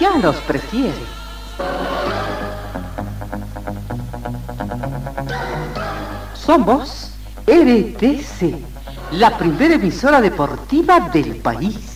ya los prefiere. Somos RTC, la primera emisora deportiva del país.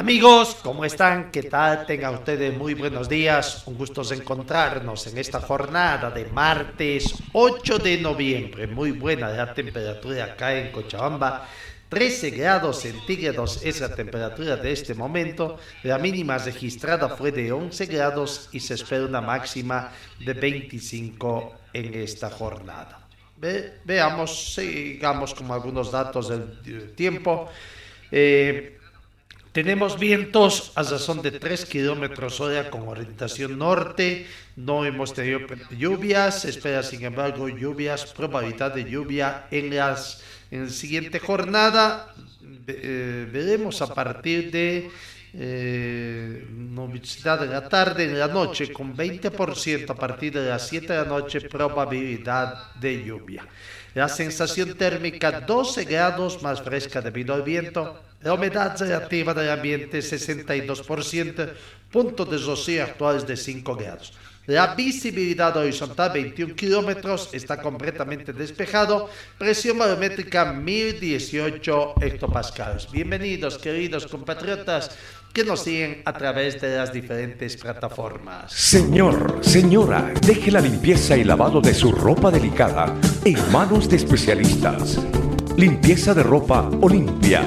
Amigos, ¿cómo están? ¿Qué tal? Tengan ustedes muy buenos días. Un gusto encontrarnos en esta jornada de martes 8 de noviembre. Muy buena la temperatura acá en Cochabamba. 13 grados centígrados es la temperatura de este momento. La mínima registrada fue de 11 grados y se espera una máxima de 25 en esta jornada. Ve- veamos, sigamos con algunos datos del tiempo. Eh, tenemos vientos a razón de 3 kilómetros hora con orientación norte. No hemos tenido lluvias. Espera, sin embargo, lluvias, probabilidad de lluvia en las en la siguiente jornada. Eh, veremos a partir de eh, de la tarde en la noche con 20% a partir de las 7 de la noche probabilidad de lluvia. La sensación térmica 12 grados más fresca debido al viento. La humedad relativa del ambiente 62%, punto de rocío actuales de 5 grados. La visibilidad horizontal 21 kilómetros está completamente despejado. Presión barométrica 1018 hectopascales. Bienvenidos, queridos compatriotas que nos siguen a través de las diferentes plataformas. Señor, señora, deje la limpieza y lavado de su ropa delicada en manos de especialistas. Limpieza de ropa Olimpia.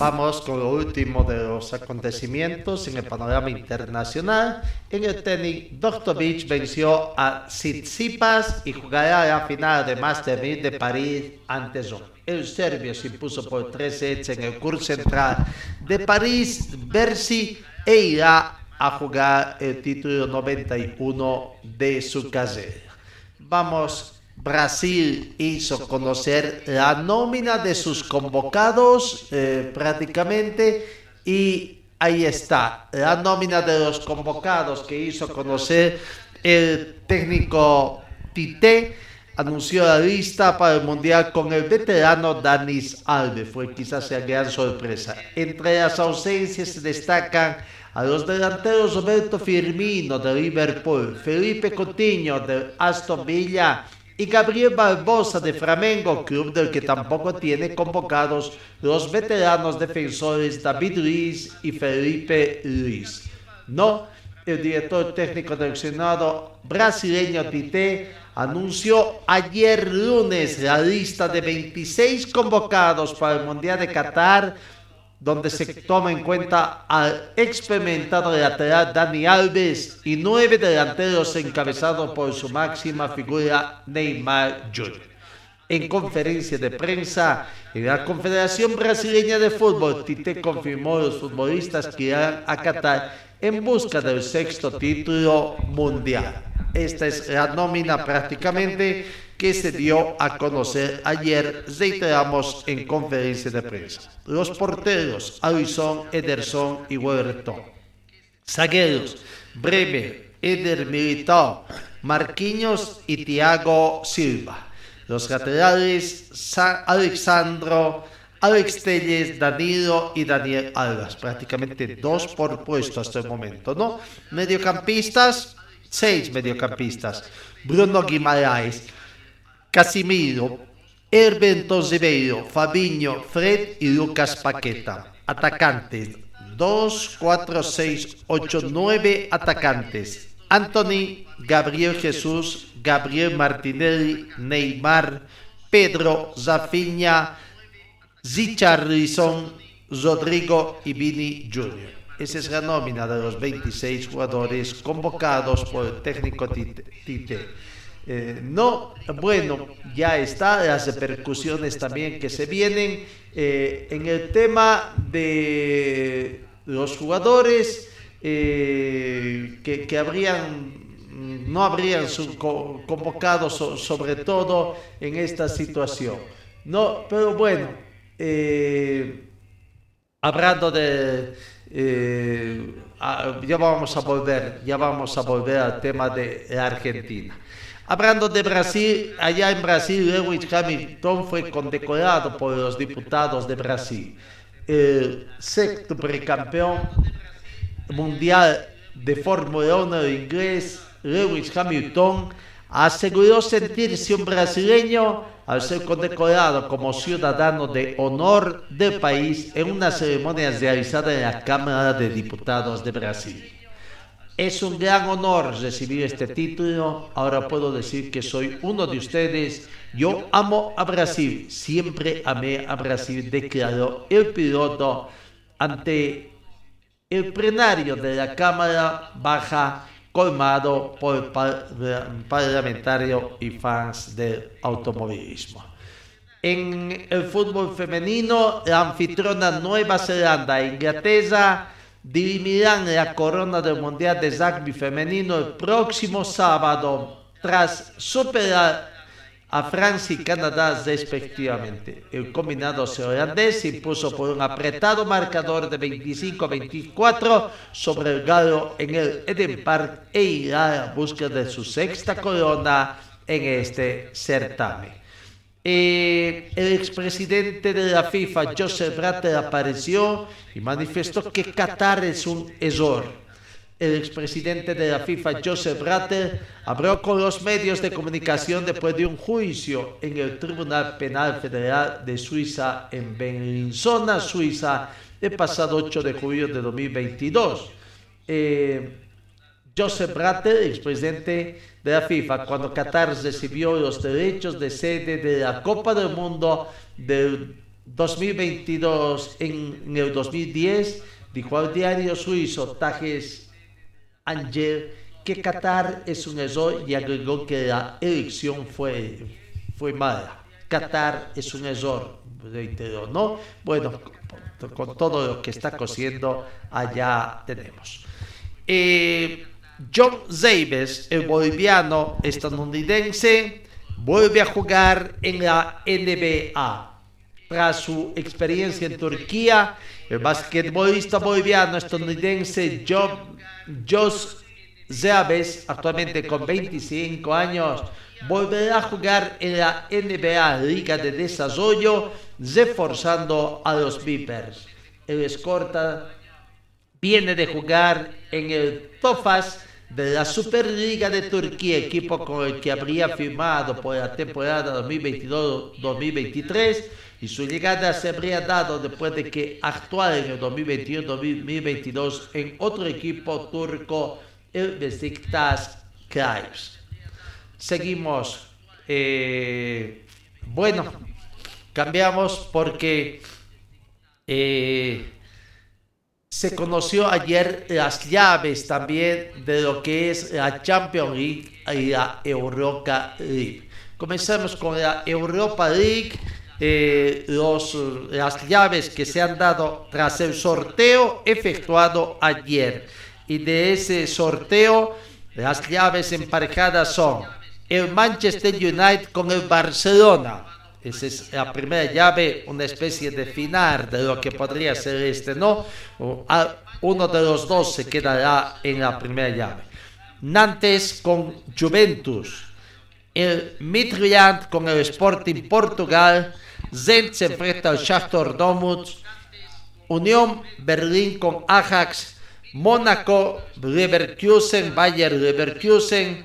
Vamos con lo último de los acontecimientos en el panorama internacional. En el tenis, Djokovic venció a Tsitsipas y jugará la final de Master 1000 de París ante Zon. El serbio se impuso por 3 sets en el curso central de París, Bercy, e irá a jugar el título 91 de su carrera. Vamos Brasil hizo conocer la nómina de sus convocados eh, prácticamente y ahí está la nómina de los convocados que hizo conocer el técnico Tite anunció la lista para el mundial con el veterano Danis Alves. Fue quizás la gran sorpresa. Entre las ausencias se destacan a los delanteros Roberto Firmino de Liverpool Felipe Coutinho de Aston Villa y Gabriel Barbosa de Flamengo, club del que tampoco tiene convocados los veteranos defensores David Luiz y Felipe Luis. No, el director técnico del Senado brasileño Tite anunció ayer lunes la lista de 26 convocados para el Mundial de Qatar donde se toma en cuenta al experimentado lateral Dani Alves y nueve delanteros encabezados por su máxima figura Neymar Jr. En conferencia de prensa en la Confederación Brasileña de Fútbol, Tite confirmó los futbolistas que irán a Qatar en busca del sexto título mundial. Esta es la nómina prácticamente que se dio a conocer ayer, reiteramos en conferencia de prensa. Los porteros, Alisson, Ederson y Huerto. Zagueros, Bremer, Eder Militao, Marquinhos y Thiago Silva. Los laterales, Sa Alexandro, Alex Telles, Danilo y Daniel Alves. Prácticamente dos por puesto hasta el momento, ¿no? Mediocampistas, seis mediocampistas. Bruno Guimaraes, Casimiro, Herbenton Ribeiro, Fabiño, Fred y Lucas Paqueta. Atacantes 2, 4, 6, 8, 9 atacantes. Anthony, Gabriel Jesús, Gabriel Martinelli, Neymar, Pedro, Zafiña, Zicharrison, Rodrigo y Vini Jr. Esa es la nómina de los 26 jugadores convocados por el técnico Tite. Eh, no, bueno, ya está, las repercusiones también que se vienen eh, en el tema de los jugadores eh, que, habrían no habrían convocado sobre todo en esta situación. No, pero bueno, hablando de ya vamos a volver, ya vamos a volver al tema de Argentina. Hablando de Brasil, allá en Brasil, Lewis Hamilton fue condecorado por los diputados de Brasil. El sexto precampeón mundial de Fórmula 1 inglés, Lewis Hamilton, aseguró sentirse un brasileño al ser condecorado como ciudadano de honor del país en una ceremonia realizada en la Cámara de Diputados de Brasil. Es un gran honor recibir este título. Ahora puedo decir que soy uno de ustedes. Yo amo a Brasil. Siempre amé a Brasil, declaró el piloto ante el plenario de la Cámara Baja colmado por parlamentario y fans del automovilismo. En el fútbol femenino, la anfitriona Nueva Zelanda e Inglaterra dirimirán la corona del Mundial de Rugby Femenino el próximo sábado, tras superar a Francia y Canadá respectivamente. El combinado se impuso por un apretado marcador de 25-24 sobre el Galo en el Eden Park e irá a busca de su sexta corona en este certamen. Eh, el expresidente de la FIFA, Joseph Blatter, apareció y manifestó que Qatar es un error. El expresidente de la FIFA, Joseph Blatter, habló con los medios de comunicación después de un juicio en el Tribunal Penal Federal de Suiza en Bellinzona, Suiza, el pasado 8 de julio de 2022. Eh, Joseph Blatter, expresidente de la FIFA cuando Qatar recibió los derechos de sede de la Copa del Mundo del 2022 en, el 2010, dijo al diario suizo Tages Anger que Qatar es un error y agregó que la elección fue, fue mala. Qatar es un error, reiteró, ¿no? Bueno, con, todo lo que está cosiendo allá tenemos. Eh, John Zabes, el boliviano estadounidense, vuelve a jugar en la NBA. Tras su experiencia en Turquía, el basquetbolista boliviano estadounidense Josh Zabes, actualmente con 25 años, volverá a jugar en la NBA Liga de Desarrollo, reforzando a los Vipers. El escorta viene de jugar en el Tofas de la Superliga de Turquía, equipo con el que habría firmado por la temporada 2022-2023 y su llegada se habría dado después de que actuara en el 2021-2022 en otro equipo turco, el Besiktas Kraips. Seguimos. Eh, bueno, cambiamos porque eh, se conoció ayer las llaves también de lo que es la Champions League y la Europa League. Comenzamos con la Europa League, eh, los, las llaves que se han dado tras el sorteo efectuado ayer. Y de ese sorteo, las llaves emparejadas son el Manchester United con el Barcelona. Esa es la primera llave, una especie de final de lo que podría ser este, ¿no? Uno de los dos se quedará en la primera llave. Nantes con Juventus. El Midtjylland con el Sporting Portugal. Zenit se enfrenta al Shakhtar Donetsk. Unión Berlín con Ajax. Mónaco, Leverkusen, Bayer Leverkusen.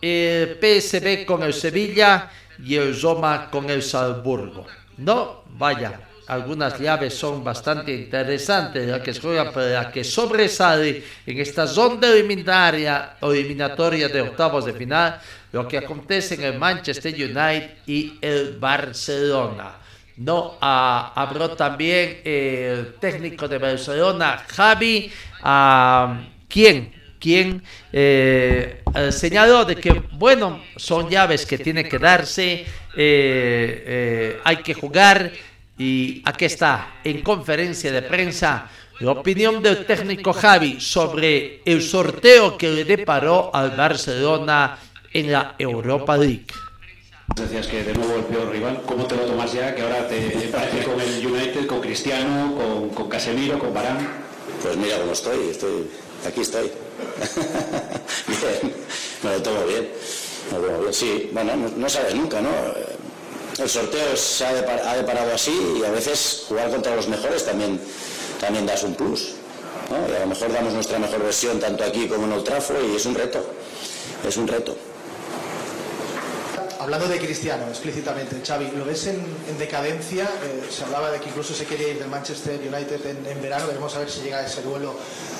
El PSV con el Sevilla y el Roma con el Salzburgo. No, vaya, algunas llaves son bastante interesantes, la que juega, la que sobresale en esta zona eliminatoria, eliminatoria de octavos de final, lo que acontece en el Manchester United y el Barcelona. No, ah, habló también el técnico de Barcelona, Javi, a quien quien eh, eh, señaló de que, bueno, son llaves que tienen que darse, eh, hay que jugar y aquí está, en conferencia de prensa, la opinión del técnico Javi sobre el sorteo que le deparó al Barcelona en la Europa League. Decías que de nuevo el peor rival, ¿cómo te lo tomas ya? Que ahora te, parece con el United, con Cristiano, con, con Casemiro, con Barán. Pues mira cómo estoy, estoy aquí estoy. bien, me lo bien. Bien. Sí, bueno, no, no sabe nunca, ¿no? El sorteo se ha, ha, deparado así y a veces jugar contra los mejores también, también das un plus. ¿no? Y a lo mejor damos nuestra mejor versión tanto aquí como en el trafo y es un reto. Es un reto hablando de Cristiano explícitamente, Xavi, ¿lo ves en, en decadencia? Eh, se hablaba de que incluso se quería ir del Manchester United en, verano, veremos a ver si llega a ese duelo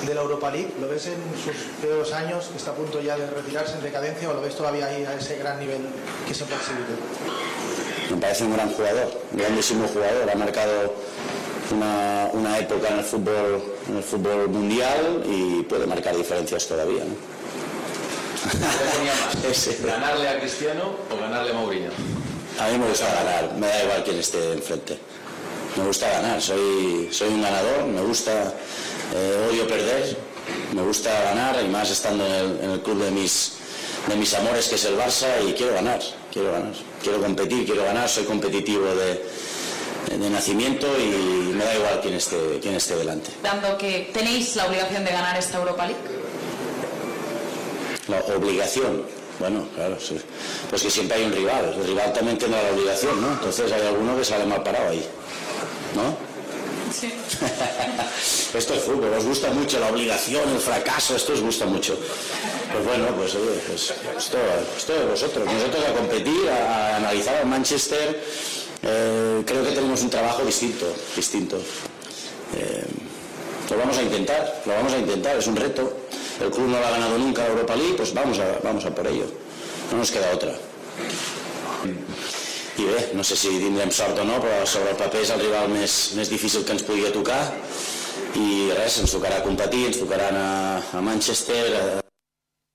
de la Europa League. ¿Lo ves en sus peores años, está a punto ya de retirarse en decadencia, o lo ves todavía ahí a ese gran nivel que siempre ha exhibido? Me parece un gran jugador, grandísimo jugador, ha marcado una, una época en el, fútbol, en el fútbol mundial y puede marcar diferencias todavía. ¿no? ¿Ganarle a Cristiano o ganarle a Mourinho? A mí me gusta ganar, me da igual quién esté enfrente. Me gusta ganar, soy, soy un ganador, me gusta, eh, odio perder, me gusta ganar y más estando en el, en el club de mis, de mis amores que es el Barça y quiero ganar, quiero ganar, quiero competir, quiero ganar, soy competitivo de, de nacimiento y me da igual quién esté, quién esté delante. Dando que tenéis la obligación de ganar esta Europa League la obligación. Bueno, claro, sí. pues que siempre hay un rival, el rival también tiene la obligación, ¿no? Entonces hay alguno que sale mal parado ahí, ¿no? Sí. esto es fútbol, os gusta mucho la obligación, el fracaso, esto os gusta mucho. Pues bueno, pues oye, pues, esto, esto de vosotros, nosotros a competir, a, a analizar al Manchester, eh, creo que tenemos un trabajo distinto, distinto. Eh, lo vamos a intentar, lo vamos a intentar, es un reto el club no lo ha ganado nunca la Europa League, pues vamos a, vamos a por ello. No nos queda otra. I bé, no sé si tindrem sort o no, però sobre el paper és el rival més, més difícil que ens pugui tocar i res, ens tocarà competir, ens tocarà anar a Manchester, a...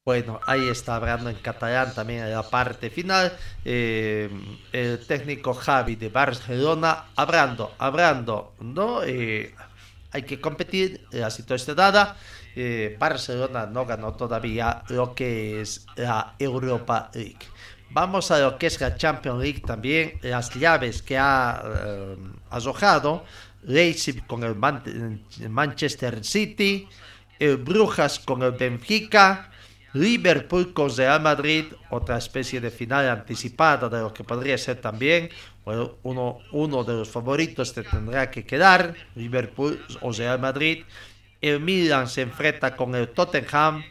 Bueno, ahí está hablando en catalán también en la parte final. Eh, el técnico Javi de Barcelona hablando, hablando, ¿no? Eh, hay que competir, la situación dada. Eh, Barcelona no ganó todavía lo que es la Europa League. Vamos a lo que es la Champions League también, las llaves que ha eh, Leipzig con el, Man el Manchester City, Brujas con el Benfica, Liverpool con Real Madrid, otra especie de final anticipada de lo que podría ser también uno de los favoritos te tendrá que quedar, Liverpool o Real Madrid. El Milan se enfrenta con el Tottenham,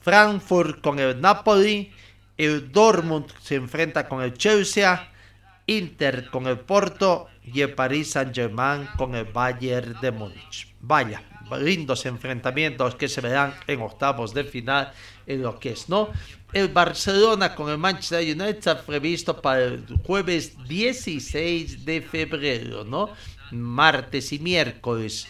Frankfurt con el Napoli, el Dortmund se enfrenta con el Chelsea, Inter con el Porto y el Paris Saint-Germain con el Bayern de Múnich. Vaya, lindos enfrentamientos que se verán en octavos de final en lo que es, ¿no? El Barcelona con el Manchester United está previsto para el jueves 16 de febrero, ¿no? Martes y miércoles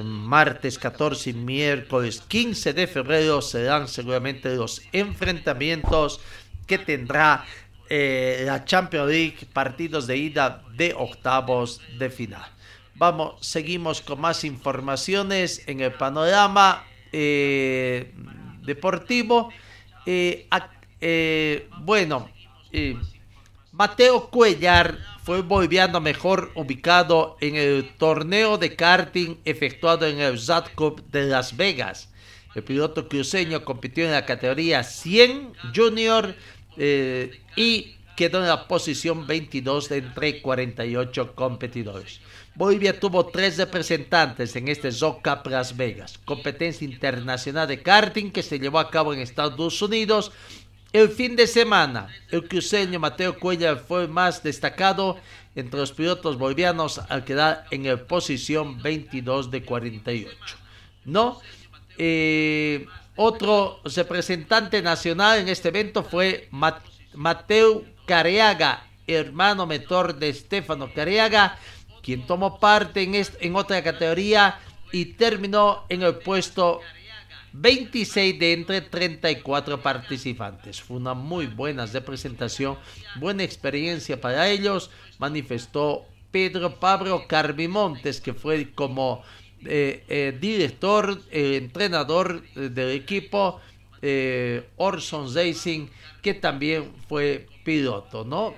martes 14 y miércoles 15 de febrero serán seguramente los enfrentamientos que tendrá eh, la Champions League, partidos de ida de octavos de final. Vamos, seguimos con más informaciones en el panorama eh, deportivo. Eh, bueno, Mateo Cuellar fue boliviano mejor ubicado en el torneo de karting efectuado en el ZAT Cup de Las Vegas. El piloto cruceño compitió en la categoría 100 Junior eh, y quedó en la posición 22 de entre 48 competidores. Bolivia tuvo tres representantes en este Cup Las Vegas, competencia internacional de karting que se llevó a cabo en Estados Unidos El fin de semana, el cruceño Mateo Cuellar fue más destacado entre los pilotos bolivianos al quedar en la posición 22 de 48. ¿No? Eh, otro representante nacional en este evento fue Mateo Careaga, hermano mentor de Estefano Careaga, quien tomó parte en, en otra categoría y terminó en el puesto 26 de entre 34 participantes. Fue una muy buena representación, buena experiencia para ellos, manifestó Pedro Pablo Carbimontes, que fue como eh, eh, director, eh, entrenador del equipo Orson Racing, que también fue piloto, ¿no?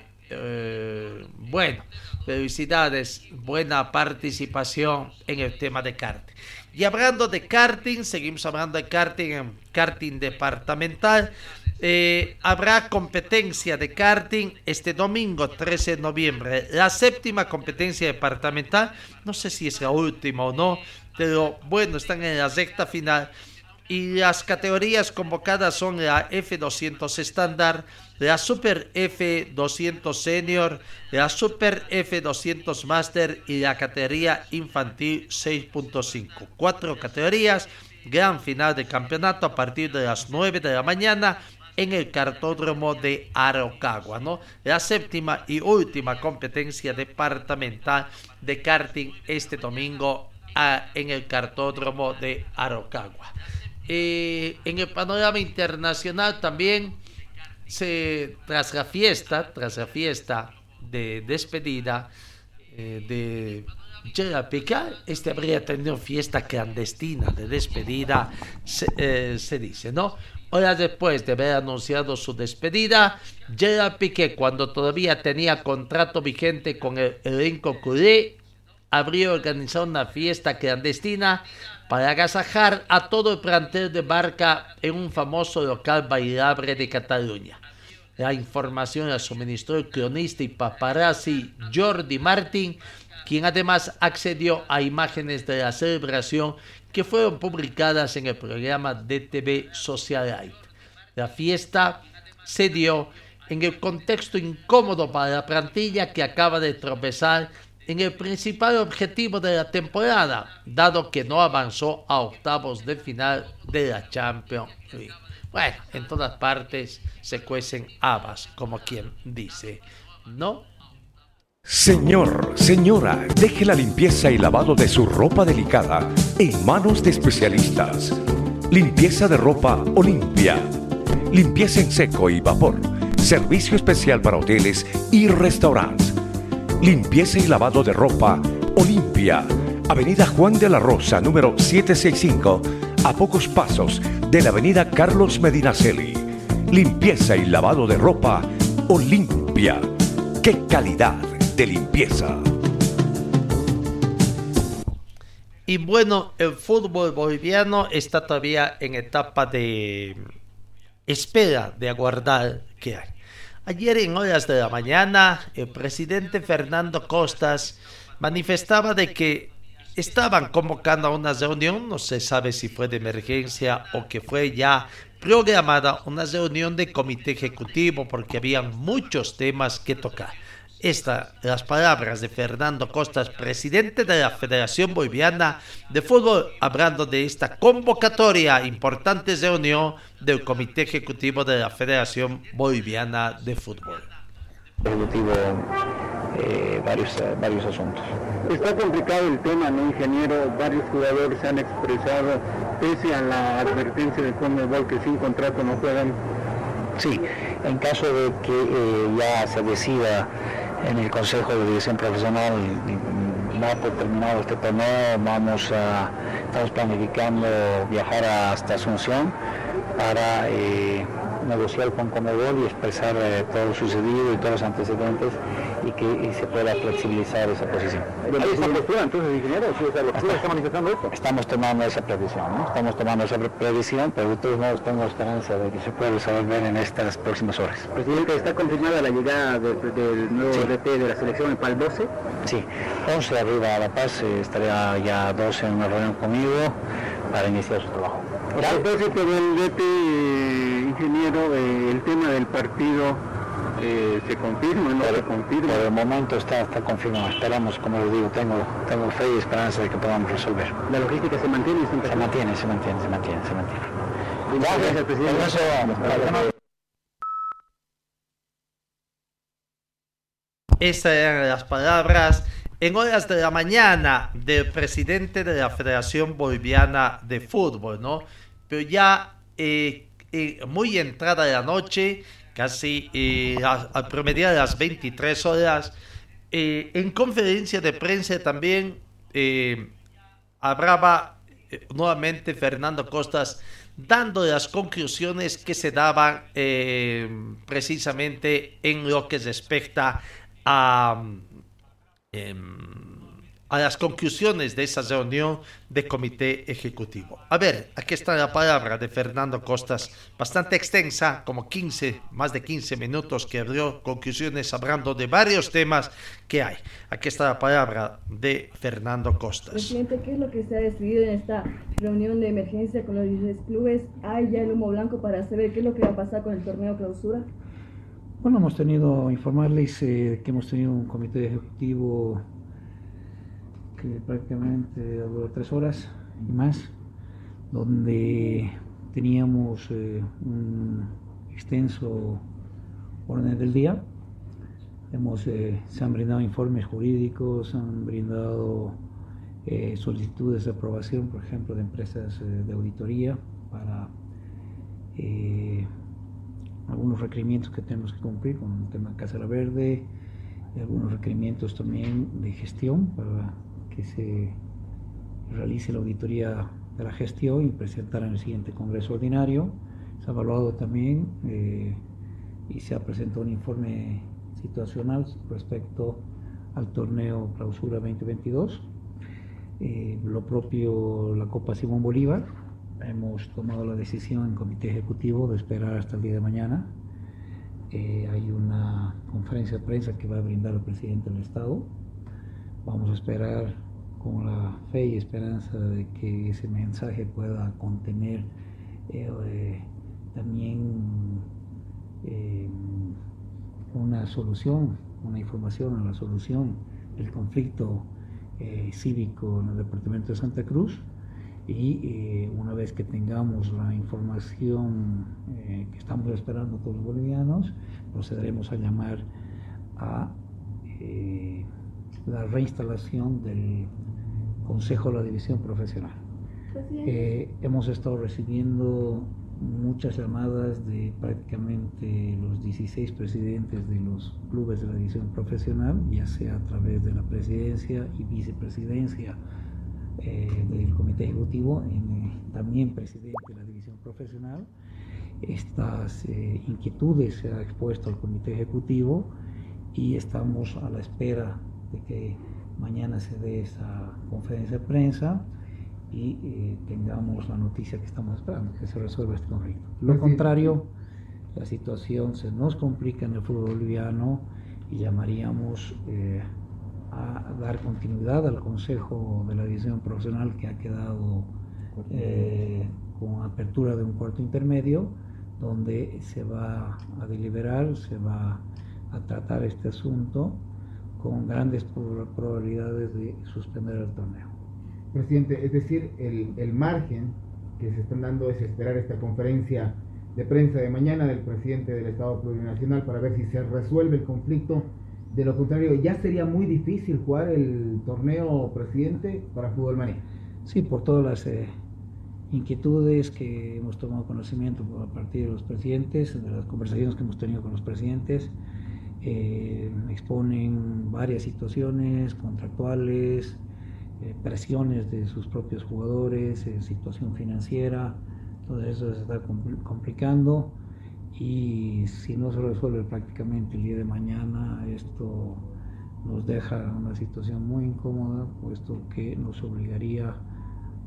bueno, felicidades, buena participación en el tema de karting. Y hablando de karting, seguimos hablando de karting karting departamental. Eh, habrá competencia de karting este domingo 13 de noviembre. La séptima competencia departamental, no sé si es la última o no, pero bueno, están en la recta final y las categorías convocadas son la F200 estándar, la Super F200 Senior, la Super F200 Master y la categoría infantil 6.5. Cuatro categorías, gran final de campeonato a partir de las 9 de la mañana en el cartódromo de Arocagua, ¿no? La séptima y última competencia departamental de karting este domingo ah, en el cartódromo de Arocagua. Eh, en el panorama internacional también, se, tras la fiesta, tras la fiesta de despedida eh, de Piqué, este habría tenido fiesta clandestina de despedida, se, eh, dice, ¿no? Horas después de haber anunciado su despedida, Gerard Piqué, cuando todavía tenía contrato vigente con el elenco Curé, habría organizado una fiesta clandestina para agasajar a todo el plantel de Barca en un famoso local bailable de Cataluña. La información la suministró el cronista y paparazzi Jordi Martin, quien además accedió a imágenes de la celebración que fueron publicadas en el programa de TV Socialite. La fiesta se dio en el contexto incómodo para la plantilla que acaba de tropezar en el principal objetivo de la temporada, dado que no avanzó a octavos de final de la Champions League. Bueno, en todas partes se cuecen habas, como quien dice, ¿no? Señor, señora, deje la limpieza y lavado de su ropa delicada en manos de especialistas. Limpieza de ropa Olimpia. Limpieza en seco y vapor. Servicio especial para hoteles y restaurantes limpieza y lavado de ropa Olimpia. Avenida Juan de la Rosa, número 765, a pocos pasos de la Avenida Carlos Medinaceli. Limpieza y lavado de ropa Olimpia. ¡Qué calidad de limpieza! Y bueno, el fútbol boliviano está todavía en etapa de espera, de aguardar que hay. Ayer en horas de la mañana, el presidente Fernando Costas manifestaba de que estaban convocando a una reunión, no se sabe si fue de emergencia o que fue ya programada una reunión de comité ejecutivo porque habían muchos temas que tocar. Estas las palabras de Fernando Costas, presidente de la Federación Boliviana de Fútbol, hablando de esta convocatoria importante reunión del Comité Ejecutivo de la Federación Boliviana de Fútbol. Ejecutivo eh, varios, varios asuntos. Está complicado el tema, ¿no, ingeniero? Varios jugadores se han expresado, pese a la advertencia de Conmebol que sin contrato no juegan. Sí, en caso de que eh, ya se decida en el Consejo de Dirección Profesional no ha terminado este torneo, vamos a, estamos planificando viajar hasta Asunción para eh, negociar con Comebol y expresar eh, todo lo sucedido y todos los antecedentes y que se pueda flexibilizar esa posición. ¿Hay esa postura entonces, ingeniero? ¿Sí, está manifestando esto? Estamos tomando esa previsión, ¿no? Estamos tomando esa previsión, pero de todos modos tengo esperanza de que se pueda resolver en estas próximas horas. Presidente, ¿está confirmada la llegada del nuevo DP de la selección para el 12? Sí, 11 arriba a La Paz, eh, estaría ya 12 en una reunión conmigo para iniciar su trabajo. DP ingeniero, eh, el tema del partido eh, se confirma, no se confirma. Por el momento está, está confirmado. Esperamos, como les digo, tengo, tengo fe y esperanza de que podamos resolver. ¿La logística se mantiene? Se mantiene, se mantiene, se mantiene, se mantiene. Gracias, presidente. Eso vamos. Esas eran las palabras en horas de la mañana del presidente de la Federación Boliviana de Fútbol, ¿no? Pero ya eh, muy entrada de la noche, casi eh, a- al promediar las 23 horas, eh, en conferencia de prensa también eh, hablaba eh, nuevamente Fernando Costas dando las conclusiones que se daban precisamente en lo que respecta a, em, a las conclusiones de esa reunión de comité ejecutivo. A ver, aquí está la palabra de Fernando Costas, bastante extensa, como 15, más de 15 minutos que abrió conclusiones hablando de varios temas que hay. Aquí está la palabra de Fernando Costas. Presidente, ¿qué es lo que se ha decidido en esta reunión de emergencia con los 16 clubes? ¿Hay ya el humo blanco para saber qué es lo que va a pasar con el torneo clausura? Bueno, hemos tenido, informarles eh, que hemos tenido un comité ejecutivo prácticamente duró tres horas y más, donde teníamos eh, un extenso orden del día. Hemos, eh, se han brindado informes jurídicos, se han brindado eh, solicitudes de aprobación, por ejemplo, de empresas de auditoría para algunos requerimientos que tenemos que cumplir con el tema Casa Verde, y algunos requerimientos también de gestión para que se realice la auditoría de la gestión y presentar en el siguiente Congreso Ordinario. Se ha evaluado también eh, y se ha presentado un informe situacional respecto al torneo Clausura 2022. Eh, lo propio la Copa Simón Bolívar, hemos tomado la decisión en comité ejecutivo de esperar hasta el día de mañana. Eh, hay una conferencia de prensa que va a brindar el presidente del Estado. Vamos a esperar con la fe y esperanza de que ese mensaje pueda contener eh, también eh, una solución, una información a la solución del conflicto eh, cívico en el departamento de Santa Cruz. Y una vez que tengamos la información que estamos esperando todos los bolivianos, procederemos a llamar a la reinstalación del Consejo de la División Profesional. Eh, hemos estado recibiendo muchas llamadas de prácticamente los 16 presidentes de los clubes de la división profesional, ya sea a través de la presidencia y vicepresidencia eh, del comité ejecutivo, en, eh, también presidente de la división profesional. Estas eh, inquietudes se ha expuesto al comité ejecutivo y estamos a la espera de que mañana se dé esa conferencia de prensa y eh, tengamos la noticia que estamos esperando, que se resuelva este conflicto. Lo contrario, la situación se nos complica en el fútbol boliviano y llamaríamos eh, a dar continuidad al Consejo de la División Profesional que ha quedado eh, con apertura de un cuarto intermedio, donde se va a deliberar, se va a tratar este asunto con grandes prob- probabilidades de suspender el torneo. Presidente, es decir, el, el margen que se están dando es esperar esta conferencia de prensa de mañana del presidente del Estado Plurinacional para ver si se resuelve el conflicto. De lo contrario, ya sería muy difícil jugar el torneo presidente para Fútbol Manía. Sí, por todas las eh, inquietudes que hemos tomado conocimiento a partir de los presidentes, de las conversaciones que hemos tenido con los presidentes, eh, exponen varias situaciones contractuales, eh, presiones de sus propios jugadores, eh, situación financiera, todo eso se está compl- complicando y si no se resuelve prácticamente el día de mañana, esto nos deja una situación muy incómoda, puesto que nos obligaría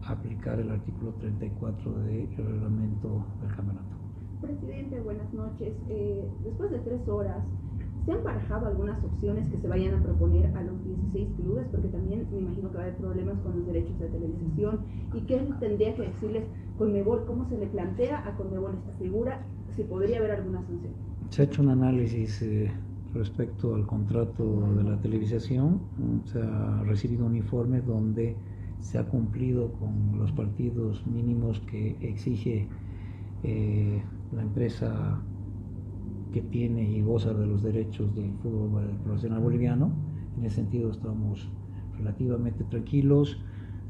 a aplicar el artículo 34 del reglamento del campeonato. Presidente, buenas noches. Eh, después de tres horas, ¿se han barajado algunas opciones que se vayan a proponer a los 16 clubes? Porque también me imagino que va a haber problemas con los derechos de televisación. ¿Y qué tendría que decirles Conmebol? ¿Cómo se le plantea a Conmebol esta figura? Si podría haber alguna sanción. Se ha hecho un análisis eh, respecto al contrato de la televisación. Se ha recibido un informe donde se ha cumplido con los partidos mínimos que exige eh, la empresa que tiene y goza de los derechos del fútbol profesional boliviano. En ese sentido estamos relativamente tranquilos.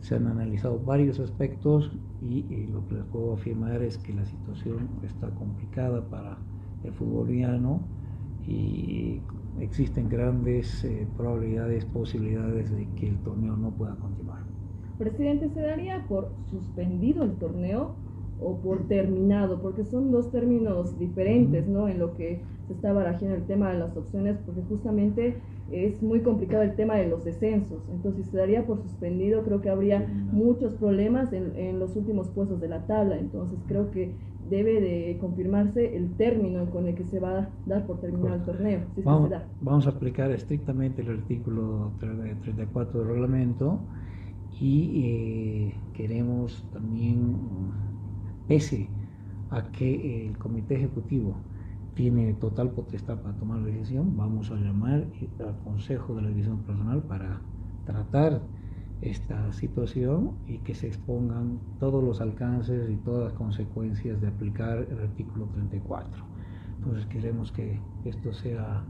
Se han analizado varios aspectos y, lo que les puedo afirmar es que la situación está complicada para el fútbol boliviano y existen grandes eh, probabilidades, posibilidades de que el torneo no pueda continuar. Presidente, ¿se daría por suspendido el torneo o por terminado? Porque son dos términos diferentes, ¿no? En lo que se está barajando el tema de las opciones, porque justamente es muy complicado el tema de los descensos. Entonces, si se daría por suspendido, creo que habría muchos problemas en, en los últimos puestos de la tabla. Entonces, creo que debe de confirmarse el término con el que se va a dar por terminado el torneo. vamos, vamos, a aplicar estrictamente el artículo 34 del reglamento y eh, queremos también, pese a que el comité ejecutivo tiene total potestad para tomar la decisión, vamos a llamar al Consejo de la División Personal para tratar esta situación y que se expongan todos los alcances y todas las consecuencias de aplicar el artículo 34. Entonces queremos que esto sea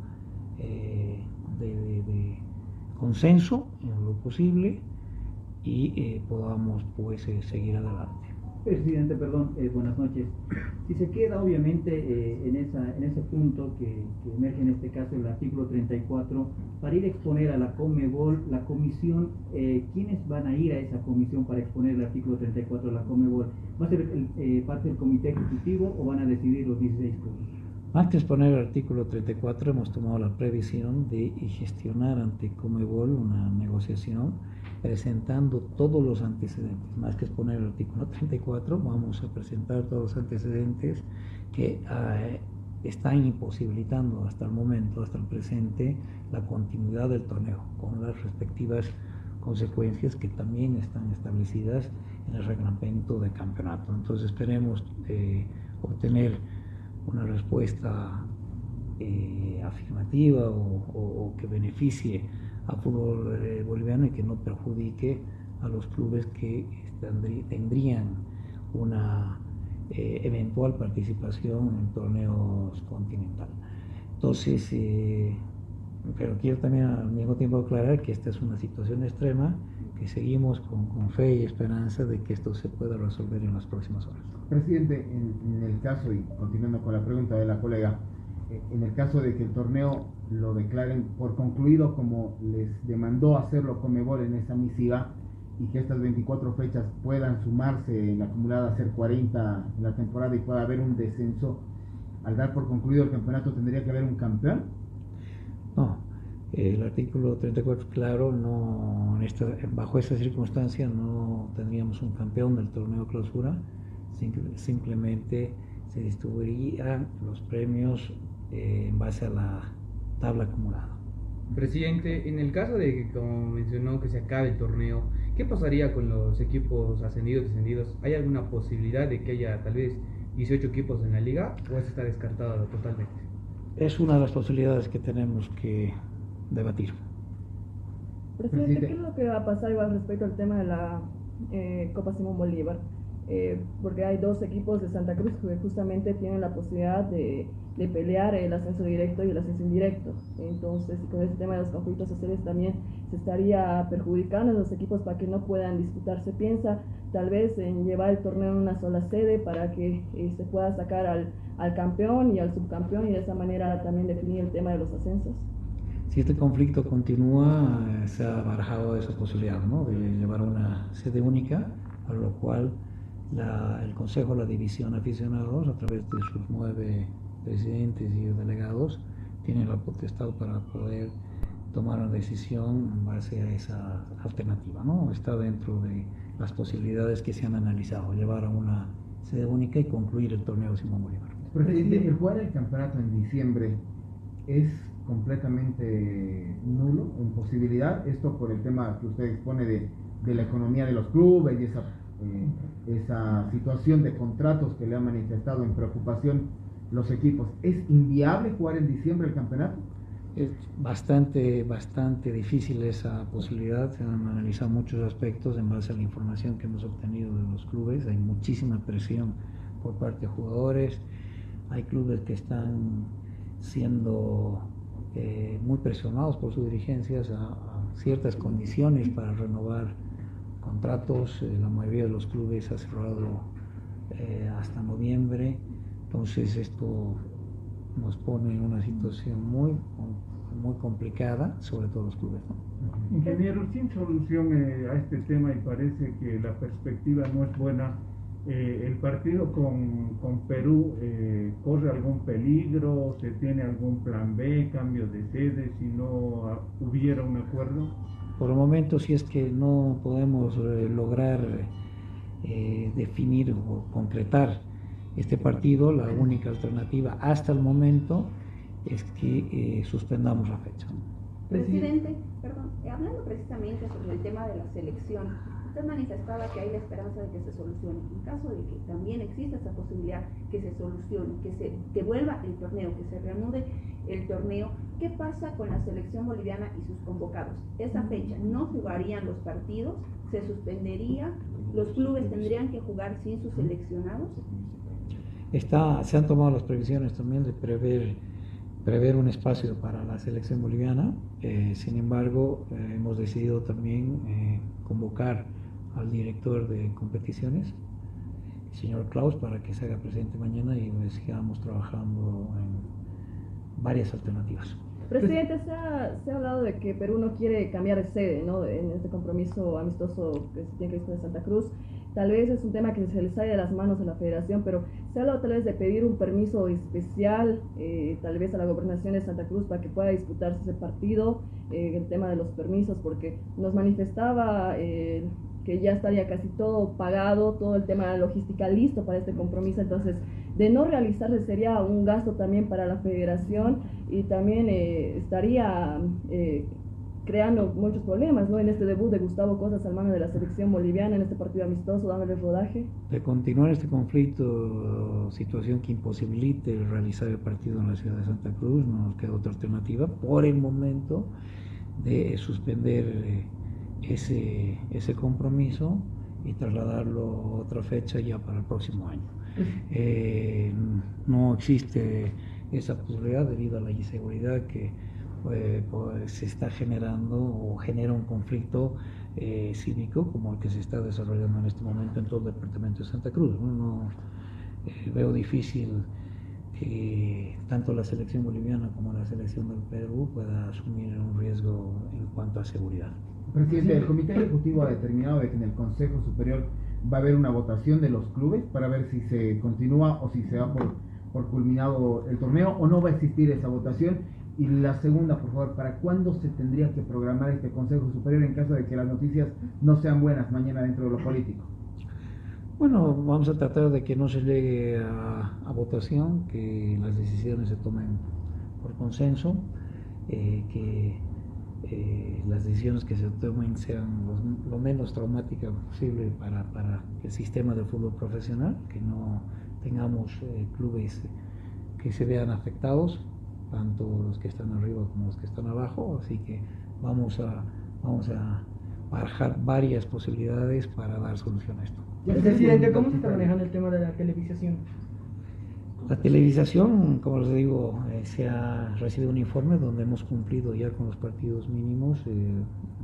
eh, de, consenso en lo posible y eh, podamos pues eh, seguir adelante. Presidente, perdón, eh, buenas noches. Si se queda obviamente en, esa, en ese punto que, emerge en este caso el artículo 34, para ir a exponer a la Comebol, la comisión, ¿quiénes van a ir a esa comisión para exponer el artículo 34 de la Comebol? ¿Va a ser parte del comité ejecutivo o van a decidir los 16 clubes? Antes de exponer el artículo 34 hemos tomado la previsión de gestionar ante Comebol una negociación presentando todos los antecedentes. Más que exponer el artículo 34, vamos a presentar todos los antecedentes que eh, están imposibilitando hasta el momento, hasta el presente, la continuidad del torneo, con las respectivas consecuencias que también están establecidas en el reglamento de campeonato. Entonces esperemos eh, obtener una respuesta eh, afirmativa o que beneficie a fútbol eh, boliviano y que no perjudique a los clubes que tendrían una eh, eventual participación en torneos continental. Entonces, eh, pero quiero también al mismo tiempo aclarar que esta es una situación extrema, que seguimos con, fe y esperanza de que esto se pueda resolver en las próximas horas. Presidente, en el caso, y continuando con la pregunta de la colega, en el caso de que el torneo lo declaren por concluido como les demandó hacerlo Comebol en esa misiva y que estas 24 fechas puedan sumarse en la acumulada a ser 40 en la temporada y pueda haber un descenso, al dar por concluido el campeonato tendría que haber un campeón? El artículo 34 claro, no, bajo esta circunstancia no tendríamos un campeón del torneo clausura, simplemente se distribuirían los premios eh, en base a la tabla acumulada. Presidente, en el caso de que, como mencionó, que se acabe el torneo, ¿qué pasaría con los equipos ascendidos y descendidos? ¿Hay alguna posibilidad de que haya tal vez 18 equipos en la liga o eso está descartado totalmente? Es una de las posibilidades que tenemos que debatir. Presidente, ¿qué es lo que va a pasar igual respecto al tema de la eh, Copa Simón Bolívar? Eh, porque hay dos equipos de Santa Cruz que justamente tienen la posibilidad de, de, pelear el ascenso directo y el ascenso indirecto. Entonces, con este tema de los conflictos sociales también se estaría perjudicando a los equipos para que no puedan disputar. Se piensa tal vez en llevar el torneo en una sola sede para que eh, se pueda sacar al, al campeón y al subcampeón y de esa manera también definir el tema de los ascensos. Si este conflicto continúa, eh, se ha barajado esa posibilidad ¿no? de llevar una sede única, a lo cual el Consejo la División Aficionados, a través de sus nueve presidentes y delegados, tiene la potestad para poder tomar una decisión en base a esa alternativa. ¿no? Está dentro de las posibilidades que se han analizado, llevar a una sede única y concluir el torneo Simón Bolívar. Presidente, el jugar el campeonato en diciembre es completamente nulo, en posibilidad, esto por el tema que usted expone de, de la economía de los clubes y esa, eh, esa situación de contratos que le han manifestado en preocupación los equipos. ¿Es inviable jugar en diciembre el campeonato? Es bastante, bastante difícil esa posibilidad. Se han analizado muchos aspectos en base a la información que hemos obtenido de los clubes. Hay muchísima presión por parte de jugadores. Hay clubes que están siendo eh, muy presionados por sus dirigencias a, a, ciertas condiciones para renovar contratos. Eh, la mayoría de los clubes ha cerrado eh, hasta noviembre. Entonces esto nos pone en una situación muy, muy complicada, sobre todo los clubes. ¿no? Ingeniero, sin solución eh, a este tema y parece que la perspectiva no es buena, eh, ¿el partido con, con Perú eh, corre algún peligro? ¿Se tiene algún plan B, cambio de sede si no hubiera un acuerdo? Por el momento, si es que no podemos eh, lograr definir o concretar este partido, la única alternativa hasta el momento es que eh, suspendamos la fecha. Presidente, perdón, eh, hablando precisamente sobre el tema de la selección, usted manifestaba que hay la esperanza de que se solucione. En caso de que también exista esa posibilidad que se solucione, que se devuelva el torneo, que se reanude el torneo, ¿qué pasa con la selección boliviana y sus convocados? Esa fecha no jugarían los partidos, se suspendería, los clubes tendrían que jugar sin sus seleccionados. Está, se han tomado las previsiones también de prever, prever un espacio para la selección boliviana. Eh, sin embargo, eh, hemos decidido también eh, convocar al director de competiciones, el señor Klaus, para que se haga presente mañana y pues, sigamos trabajando en varias alternativas. Presidente, se ha, hablado de que Perú no quiere cambiar de sede ¿no? en este compromiso amistoso que se tiene que disputar en Santa Cruz. Tal vez es un tema que se les sale de las manos a la federación, pero se ha hablado tal vez de pedir un permiso especial, eh, tal vez a la gobernación de Santa Cruz para que pueda disputarse ese partido, eh, el tema de los permisos, porque nos manifestaba eh, que ya estaría casi todo pagado, todo el tema de la logística listo para este compromiso, entonces de no realizarse sería un gasto también para la federación y también estaría creando muchos problemas, ¿no? En este debut de Gustavo Cosas al mano de la selección boliviana, en este partido amistoso, dándole rodaje. De continuar este conflicto, situación que imposibilite realizar el partido en la ciudad de Santa Cruz, no nos queda otra alternativa por el momento de suspender eh, ese, ese compromiso y trasladarlo a otra fecha ya para el próximo año. Eh, no existe esa posibilidad debido a la inseguridad que eh, pues, se está generando o genera un conflicto eh, cívico como el que se está desarrollando en este momento en todo el departamento de Santa Cruz. No, no eh, veo difícil que tanto la selección boliviana como la selección del Perú pueda asumir un riesgo en cuanto a seguridad. Presidente, el Comité Ejecutivo ha determinado de que en el Consejo Superior va a haber una votación de los clubes para ver si se continúa o si se va por, por culminado el torneo o no va a existir esa votación y la segunda, por favor, ¿para cuándo se tendría que programar este Consejo Superior en caso de que las noticias no sean buenas mañana dentro de lo político? Bueno, vamos a tratar de que no se llegue a, votación, que las decisiones se tomen por consenso, eh, que eh, las decisiones que se tomen sean lo, lo menos traumáticas posible para, para, el sistema del fútbol profesional, que no tengamos eh, clubes que se vean afectados tanto los que están arriba como los que están abajo, así que vamos a, vamos a barajar varias posibilidades para dar solución a esto. Presidente, ¿cómo se está manejando el tema de la televisación? La televisación, como les digo, eh, se ha recibido un informe donde hemos cumplido ya con los partidos mínimos, eh,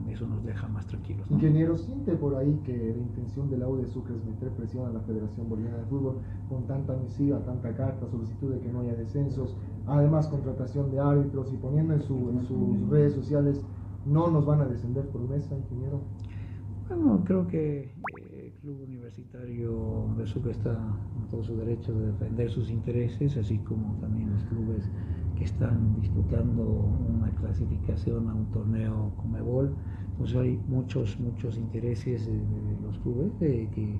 eso nos deja más tranquilos. ¿no? Ingeniero, ¿siente por ahí que la intención de la U de Sucre es meter presión a la Federación Boliviana de Fútbol con tanta misiva, tanta carta, solicitud de que no haya descensos, además contratación de árbitros y poniendo en, su, en sus redes sociales no nos van a descender por mesa, ingeniero? Bueno, creo que Club Universitario de Sucre está en todo su derecho de defender sus intereses, así como también los clubes que están disputando una clasificación a un torneo Comebol. Pues hay muchos, muchos intereses de, los clubes que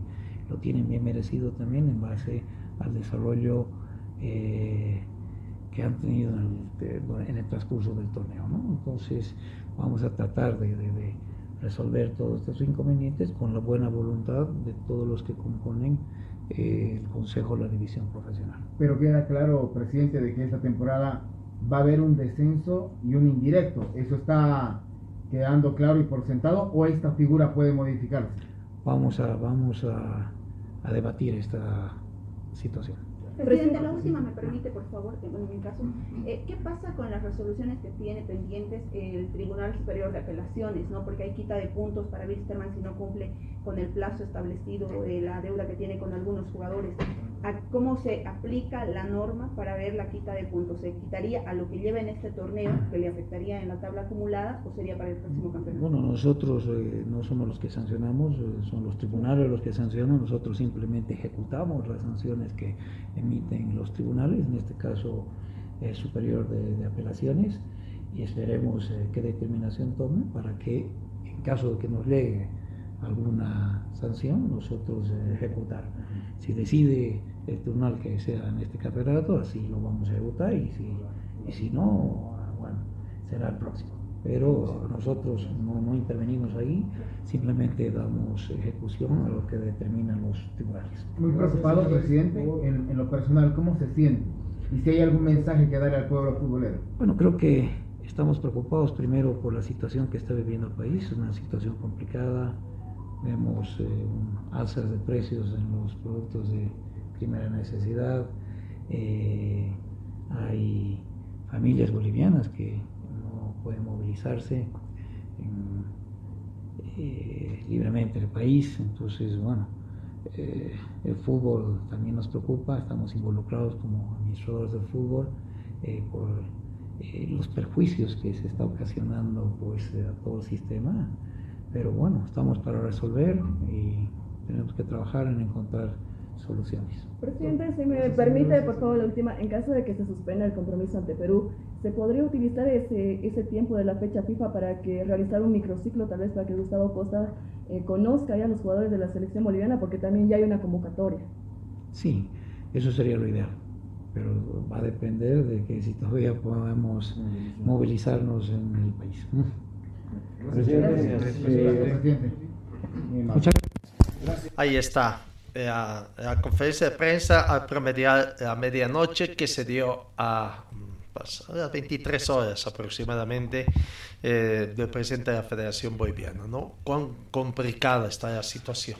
lo tienen bien merecido también en base al desarrollo eh, que han tenido en el, transcurso del torneo. ¿no? Entonces vamos a tratar de, resolver todos estos inconvenientes con la buena voluntad de todos los que componen eh, el Consejo de la División Profesional. Pero queda claro, presidente, de que esta temporada va a haber un descenso y un indirecto. ¿Eso está quedando claro y por sentado o esta figura puede modificarse? Vamos a, vamos a, a debatir esta situación. Presidente, la última me permite, por favor, en mi caso, eh, ¿qué pasa con las resoluciones que tiene pendientes el Tribunal Superior de Apelaciones? ¿no? Porque hay quita de puntos para Wisterman si no cumple con el plazo establecido de la deuda que tiene con algunos jugadores. ¿Cómo se aplica la norma para ver la quita de puntos? ¿Se quitaría a lo que lleva en este torneo, que le afectaría en la tabla acumulada, o sería para el próximo campeonato? Bueno, nosotros eh, no somos los que sancionamos, eh, son los tribunales los que sancionan, nosotros simplemente ejecutamos las sanciones que emiten los tribunales, en este caso el Superior de, de Apelaciones, y esperemos eh, qué determinación tome para que, en caso de que nos llegue alguna sanción, nosotros eh, ejecutar. Si decide el tribunal que sea en este campeonato, así lo vamos a ejecutar y si, y si no, bueno, será el próximo. Pero nosotros no, no intervenimos ahí, simplemente damos ejecución a lo que determinan los tribunales. Muy preocupado, presidente, en, en lo personal, ¿cómo se siente? Y si hay algún mensaje que darle al pueblo futbolero. Bueno, creo que estamos preocupados primero por la situación que está viviendo el país, una situación complicada, vemos eh, alzas de precios en los productos de primera necesidad, eh, hay familias bolivianas que no pueden movilizarse en, eh, libremente el país, entonces bueno, eh, el fútbol también nos preocupa, estamos involucrados como administradores del fútbol por los perjuicios que se está ocasionando pues, a todo el sistema. Pero bueno, estamos para resolver y tenemos que trabajar en encontrar soluciones. Presidente, si me permite, por favor, la última, en caso de que se suspenda el compromiso ante Perú, ¿se podría utilizar ese, ese tiempo de la fecha FIFA para que realizar un microciclo, tal vez para que Gustavo Costa eh, conozca ya a los jugadores de la selección boliviana, porque también ya hay una convocatoria? Sí, eso sería lo ideal, pero va a depender de que si todavía podemos movilizarnos en el país. Ahí está. La, la, conferencia de prensa al promediar la medianoche que se dio a, pues, a las 23 horas aproximadamente eh, del presidente de la Federación Boliviana. ¿no? Cuán complicada está la situación.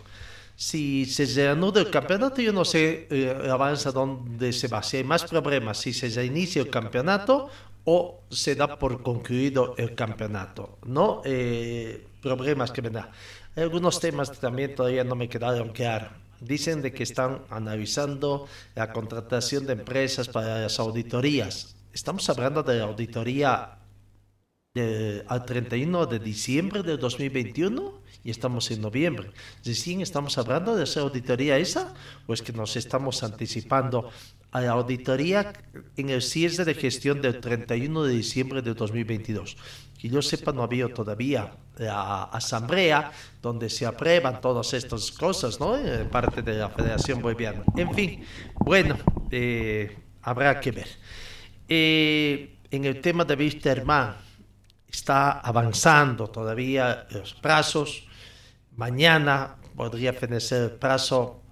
Si se reanuda el campeonato, yo no sé eh, el avance dónde se va. Si hay más problemas, si se reinicia el campeonato o se da por concluido el campeonato, ¿no? Eh, problemas que me da. Algunos temas también todavía no me quedaron claros. Dicen de que están analizando la contratación de empresas para las auditorías. Estamos hablando de la auditoría al 31 de diciembre del 2021 y estamos en noviembre. Recién estamos hablando de esa auditoría esa, o es que nos estamos anticipando a la auditoría en el cierre de gestión del 31 de diciembre de 2022. Que yo sepa, no había todavía la asamblea donde se aprueban todas estas cosas, ¿no? En parte de la Federación Boliviana. En fin, bueno, eh, habrá que ver. Eh, en el tema de Wisterman, está avanzando todavía los plazos. Mañana podría fenecer el plazo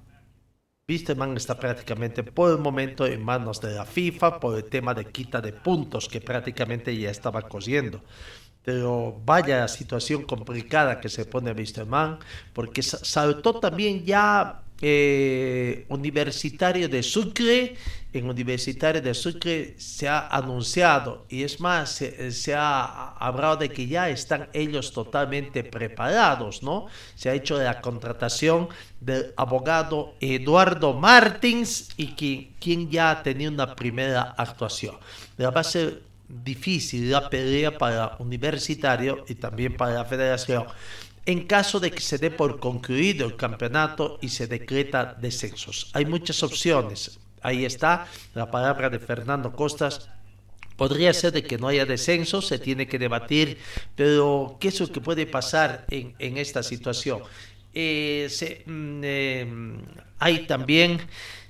Wisterman está prácticamente por el momento en manos de la FIFA por el tema de quita de puntos que prácticamente ya estaba cosiendo. Pero vaya situación complicada que se pone Wisterman porque saltó también ya eh, Universitario de Sucre. En Universitario de Sucre se ha anunciado y es más, se, se, ha hablado de que ya están ellos totalmente preparados, ¿no? Se ha hecho la contratación del abogado Eduardo Martins y que, quien ya ha tenido una primera actuación. Pero va a ser difícil la pelea para Universitario y también para la Federación en caso de que se dé por concluido el campeonato y se decreta descensos. Hay muchas opciones. Ahí está la palabra de Fernando Costas. Podría ser de que no haya descenso, se tiene que debatir, pero ¿qué es lo que puede pasar en, esta situación? Eh, mm, eh, hay también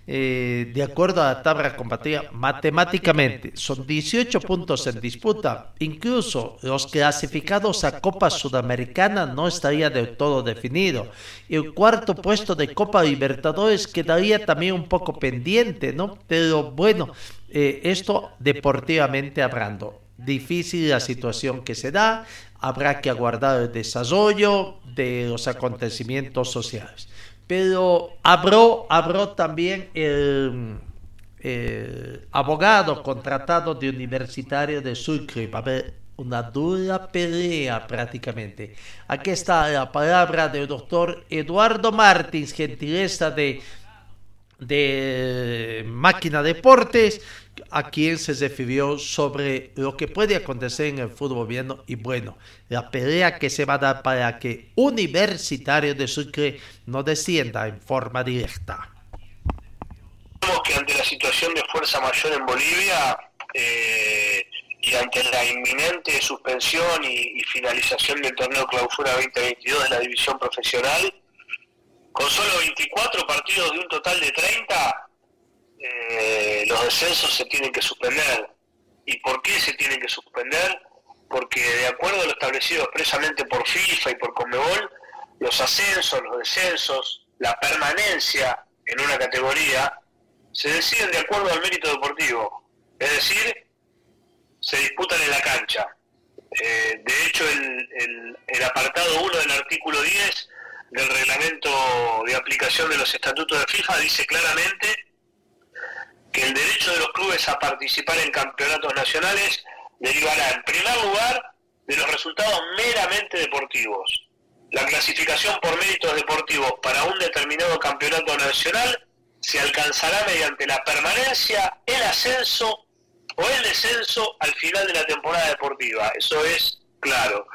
eh, de acuerdo a la tabla compartida matemáticamente, son 18 puntos en disputa. Incluso los clasificados a Copa Sudamericana no estaría del todo definido. El cuarto puesto de Copa Libertadores quedaría también un poco pendiente, ¿no? Pero bueno, eh, esto deportivamente hablando. Difícil la situación que se da, habrá que aguardar el desarrollo de los acontecimientos sociales pero abrió, también el, abogado contratado de Universitario de Sucre. Va a haber una dura pelea prácticamente. Aquí está la palabra del doctor Eduardo Martins, gentileza de, de Máquina Deportes, a quien se refirió sobre lo que puede acontecer en el fútbol viendo y bueno, la pelea que se va a dar para que Universitario de Sucre no descienda en forma directa. ante la situación de fuerza mayor en Bolivia eh, y ante la inminente suspensión y, y finalización del torneo Clausura 2022 de la división profesional, con solo 24 partidos de un total de 30, eh, los descensos se tienen que suspender. ¿Y por qué se tienen que suspender? Porque de acuerdo a lo establecido expresamente por FIFA y por Conmebol, los ascensos, los descensos, la permanencia en una categoría se deciden de acuerdo al mérito deportivo. Es decir, se disputan en la cancha. Eh, de hecho, el, el apartado 1 del artículo 10 del reglamento de aplicación de los estatutos de FIFA dice claramente que el derecho de los clubes a participar en campeonatos nacionales derivará en primer lugar de los resultados meramente deportivos. La clasificación por méritos deportivos para un determinado campeonato nacional se alcanzará mediante la permanencia, el ascenso o el descenso al final de la temporada deportiva. Eso es claro.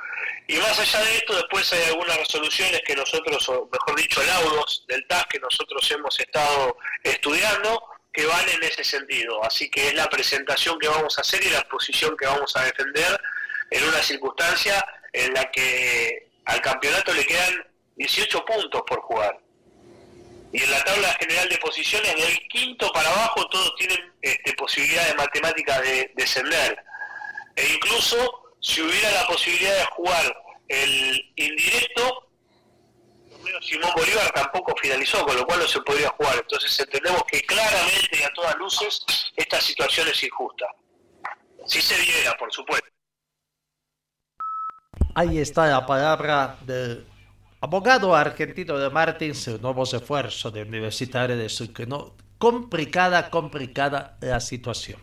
Y más allá de esto, después hay algunas resoluciones que nosotros, o mejor dicho, laudos del TAS que nosotros hemos estado estudiando, que van en ese sentido. Así que es la presentación que vamos a hacer y la posición que vamos a defender en una circunstancia en la que al campeonato le quedan 18 puntos por jugar. Y en la tabla general de posiciones, del quinto para abajo, todos tienen este, posibilidad de matemática de descender. E incluso, si hubiera la posibilidad de jugar el indirecto, Simón Bolívar tampoco finalizó, con lo cual no se podría jugar. Entonces entendemos que claramente y a todas luces esta situación es injusta. Si se diera, por supuesto. Ahí está la palabra del abogado argentino de Martins, nuevo esfuerzo de Universitario de Sucre. ¿no? Complicada, complicada la situación.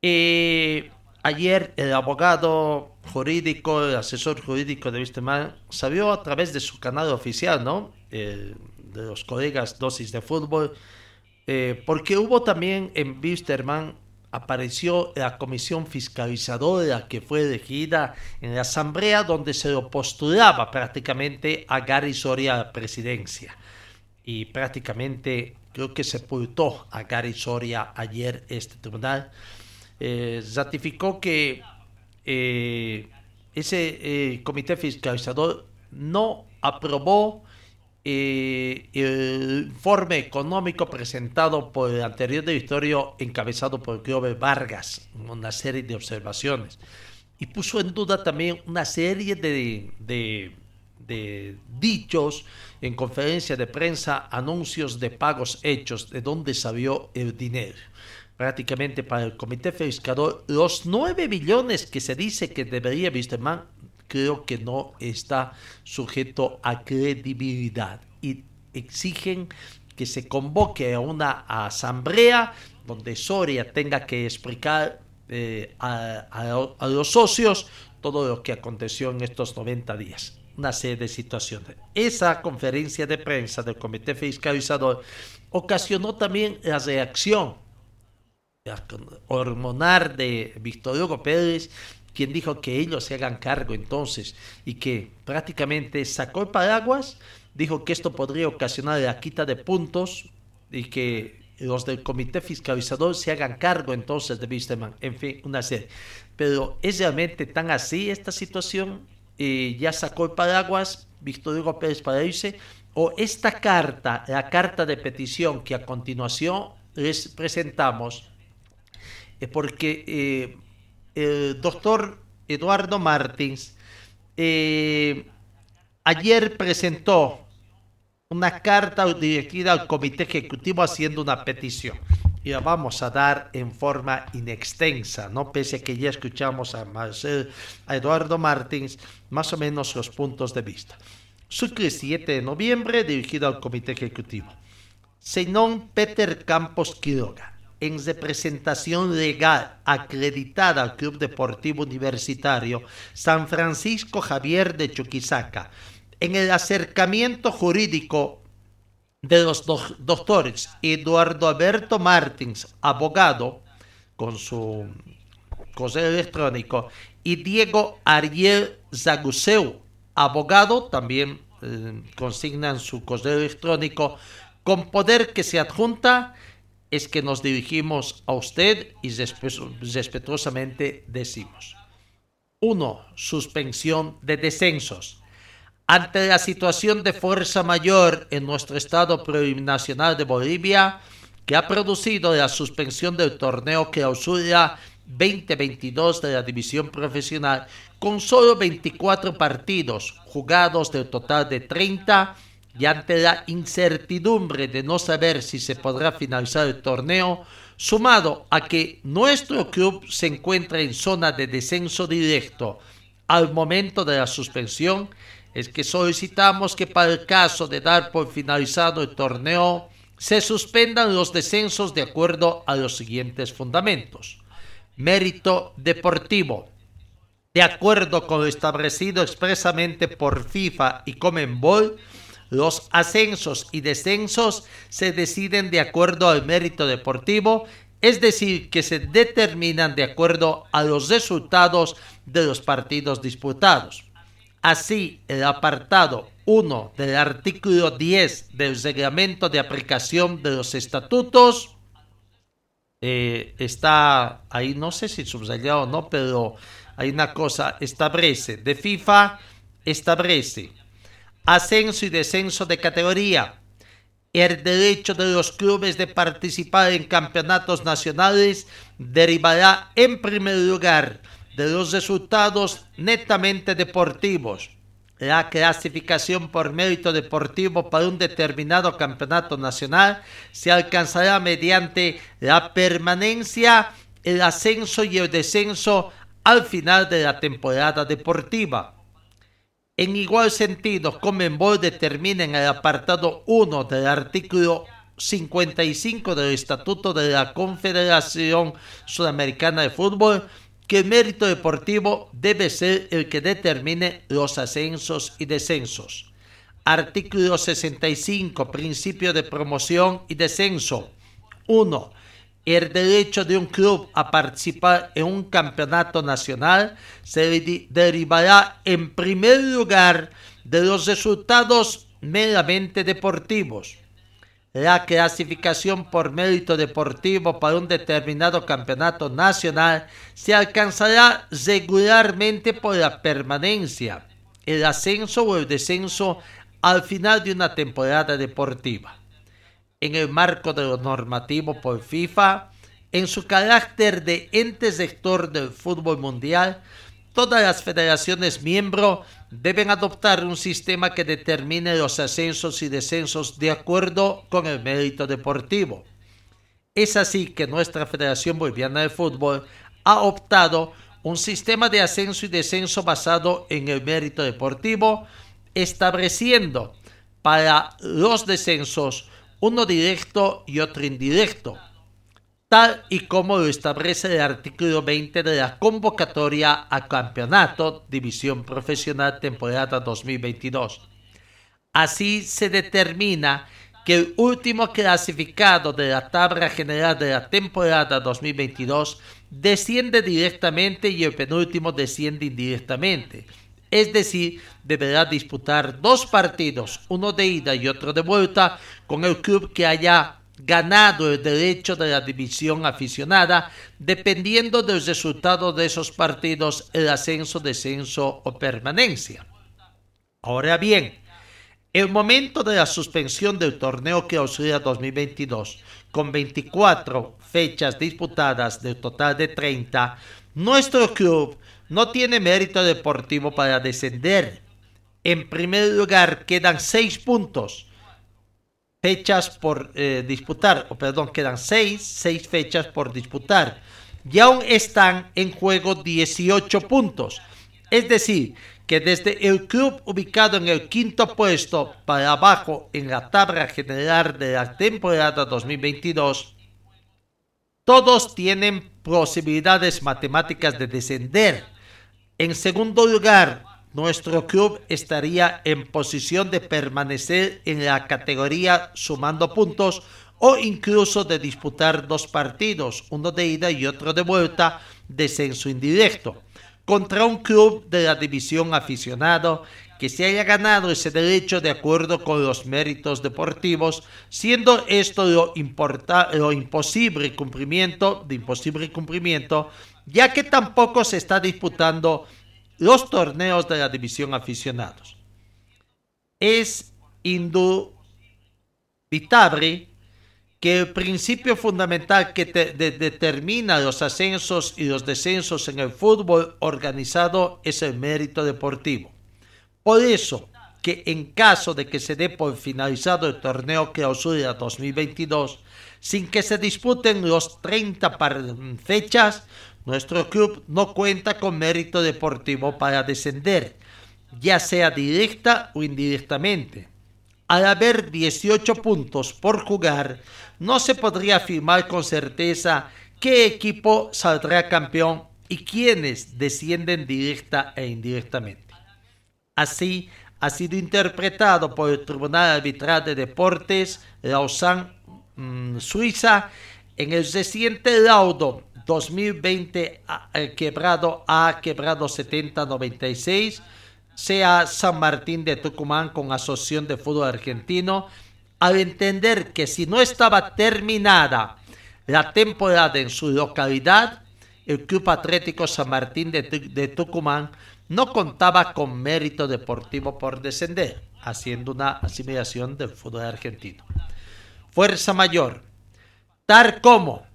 Y ayer el abogado jurídico, el asesor jurídico de Wisterman, salió a través de su canal oficial, ¿no? de los colegas dosis de fútbol, eh, porque hubo también en Wisterman, apareció la comisión fiscalizadora que fue elegida en la asamblea donde se lo postulaba prácticamente a Gary Soria a la presidencia. Y prácticamente creo que sepultó a Gary Soria ayer este tribunal. Eh, ratificó que eh, ese eh, comité fiscalizador no aprobó el informe económico presentado por el anterior directorio encabezado por Glover Vargas, una serie de observaciones, y puso en duda también una serie de, de dichos en conferencia de prensa, anuncios de pagos hechos, de dónde salió el dinero prácticamente para el comité fiscador, los 9 billones que se dice que debería Wisterman, creo que no está sujeto a credibilidad y exigen que se convoque a una asamblea donde Soria tenga que explicar eh, a, a, los socios todo lo que aconteció en estos 90 días. Una serie de situaciones. Esa conferencia de prensa del comité fiscalizador ocasionó también la reacción hormonal de Víctor Hugo Pérez, quien dijo que ellos se hagan cargo entonces y que prácticamente sacó el paraguas, dijo que esto podría ocasionar la quita de puntos y que los del comité fiscalizador se hagan cargo entonces de Wisterman, en fin, una serie. Pero es realmente tan así esta situación, y ya sacó el paraguas Víctor Hugo Pérez para irse, o esta carta, la carta de petición que a continuación les presentamos, es porque eh, el doctor Eduardo Martins eh, ayer presentó una carta dirigida al comité ejecutivo haciendo una petición. Y la vamos a dar en forma inextensa, ¿no? Pese a que ya escuchamos a, Eduardo Martins más o menos los puntos de vista. Sucre 7 de noviembre, dirigido al comité ejecutivo. Senón Peter Campos Quiroga, en representación legal acreditada al Club Deportivo Universitario San Francisco Javier de Chuquisaca, en el acercamiento jurídico de los doctores Eduardo Alberto Martins, abogado, con su correo electrónico, y Diego Ariel Zaguseu, abogado, también eh, consignan su correo electrónico, con poder que se adjunta, es que nos dirigimos a usted y respetuosamente decimos. 1. Suspensión de descensos. Ante la situación de fuerza mayor en nuestro estado plurinacional de Bolivia, que ha producido la suspensión del torneo clausura 2022 de la división profesional, con solo 24 partidos jugados del total de 30, y ante la incertidumbre de no saber si se podrá finalizar el torneo, sumado a que nuestro club se encuentra en zona de descenso directo al momento de la suspensión, es que solicitamos que para el caso de dar por finalizado el torneo, se suspendan los descensos de acuerdo a los siguientes fundamentos. Mérito deportivo. De acuerdo con lo establecido expresamente por FIFA y Comenbol, los ascensos y descensos se deciden de acuerdo al mérito deportivo, es decir, que se determinan de acuerdo a los resultados de los partidos disputados. Así, el apartado 1 del artículo 10 del reglamento de aplicación de los estatutos eh, está ahí, no sé si subrayado o no, pero hay una cosa, establece, de FIFA establece ascenso y descenso de categoría, el derecho de los clubes de participar en campeonatos nacionales derivará en primer lugar de los resultados netamente deportivos. La clasificación por mérito deportivo para un determinado campeonato nacional se alcanzará mediante la permanencia, el ascenso y el descenso al final de la temporada deportiva. En igual sentido, Comenbol determina en el apartado 1 del artículo 55 del Estatuto de la Confederación Sudamericana de Fútbol que el mérito deportivo debe ser el que determine los ascensos y descensos. Artículo 65, principio de promoción y descenso. 1 el derecho de un club a participar en un campeonato nacional se derivará en primer lugar de los resultados meramente deportivos. La clasificación por mérito deportivo para un determinado campeonato nacional se alcanzará regularmente por la permanencia, el ascenso o el descenso al final de una temporada deportiva en el marco de lo normativo por FIFA, en su carácter de ente sector del fútbol mundial, todas las federaciones miembros deben adoptar un sistema que determine los ascensos y descensos de acuerdo con el mérito deportivo. Es así que nuestra Federación Boliviana de Fútbol ha optado un sistema de ascenso y descenso basado en el mérito deportivo, estableciendo para los descensos uno directo y otro indirecto, tal y como lo establece el artículo 20 de la convocatoria a campeonato División Profesional temporada 2022. Así se determina que el último clasificado de la tabla general de la temporada 2022 desciende directamente y el penúltimo desciende indirectamente es decir, deberá disputar dos partidos, uno de ida y otro de vuelta, con el club que haya ganado el derecho de la división aficionada, dependiendo del resultado de esos partidos, el ascenso, descenso o permanencia. Ahora bien, El momento de la suspensión del torneo clausura 2022, con 24 fechas disputadas del total de 30, nuestro club no tiene mérito deportivo para descender. En primer lugar, quedan 6 puntos, fechas por eh, disputar, o perdón, quedan 6, 6 fechas por disputar. Y aún están en juego 18 puntos. Es decir, que desde el club ubicado en el quinto puesto para abajo en la tabla general de la temporada 2022, todos tienen posibilidades matemáticas de descender. En segundo lugar, nuestro club estaría en posición de permanecer en la categoría sumando puntos o incluso de disputar dos partidos, uno de ida y otro de vuelta, descenso indirecto contra un club de la división aficionado que se haya ganado ese derecho de acuerdo con los méritos deportivos, siendo esto lo, imposible cumplimiento, de imposible cumplimiento, ya que tampoco se está disputando los torneos de la división aficionados. Es indubitable que el principio fundamental que determina los ascensos y los descensos en el fútbol organizado es el mérito deportivo. Por eso, que en caso de que se dé por finalizado el torneo clausura 2022, sin que se disputen los 30 fechas, nuestro club no cuenta con mérito deportivo para descender, ya sea directa o indirectamente. Al haber 18 puntos por jugar, no se podría afirmar con certeza qué equipo saldrá campeón y quiénes descienden directa e indirectamente. Así ha sido interpretado por el Tribunal Arbitral de Deportes Lausanne, mm, Suiza, en el reciente laudo 2020 quebrado A quebrado 7096 sea San Martín de Tucumán con Asociación de Fútbol Argentino, al entender que si no estaba terminada la temporada en su localidad, el Club Atlético San Martín de, de Tucumán no contaba con mérito deportivo por descender, haciendo una asimilación del fútbol argentino. Fuerza mayor, tal como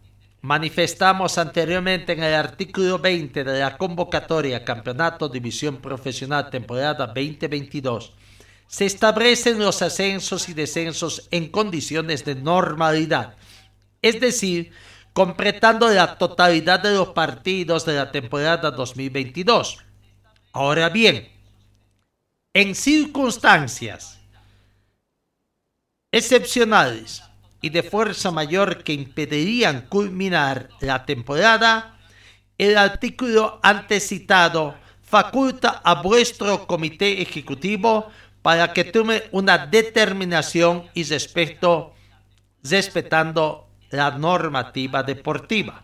Manifestamos anteriormente en el artículo 20 de la convocatoria Campeonato División Profesional temporada 2022. Se establecen los ascensos y descensos en condiciones de normalidad, es decir, completando la totalidad de los partidos de la temporada 2022. Ahora bien, en circunstancias excepcionales y de fuerza mayor que impedirían culminar la temporada, el artículo antes citado faculta a vuestro comité ejecutivo para que tome una determinación y respeto, respetando la normativa deportiva.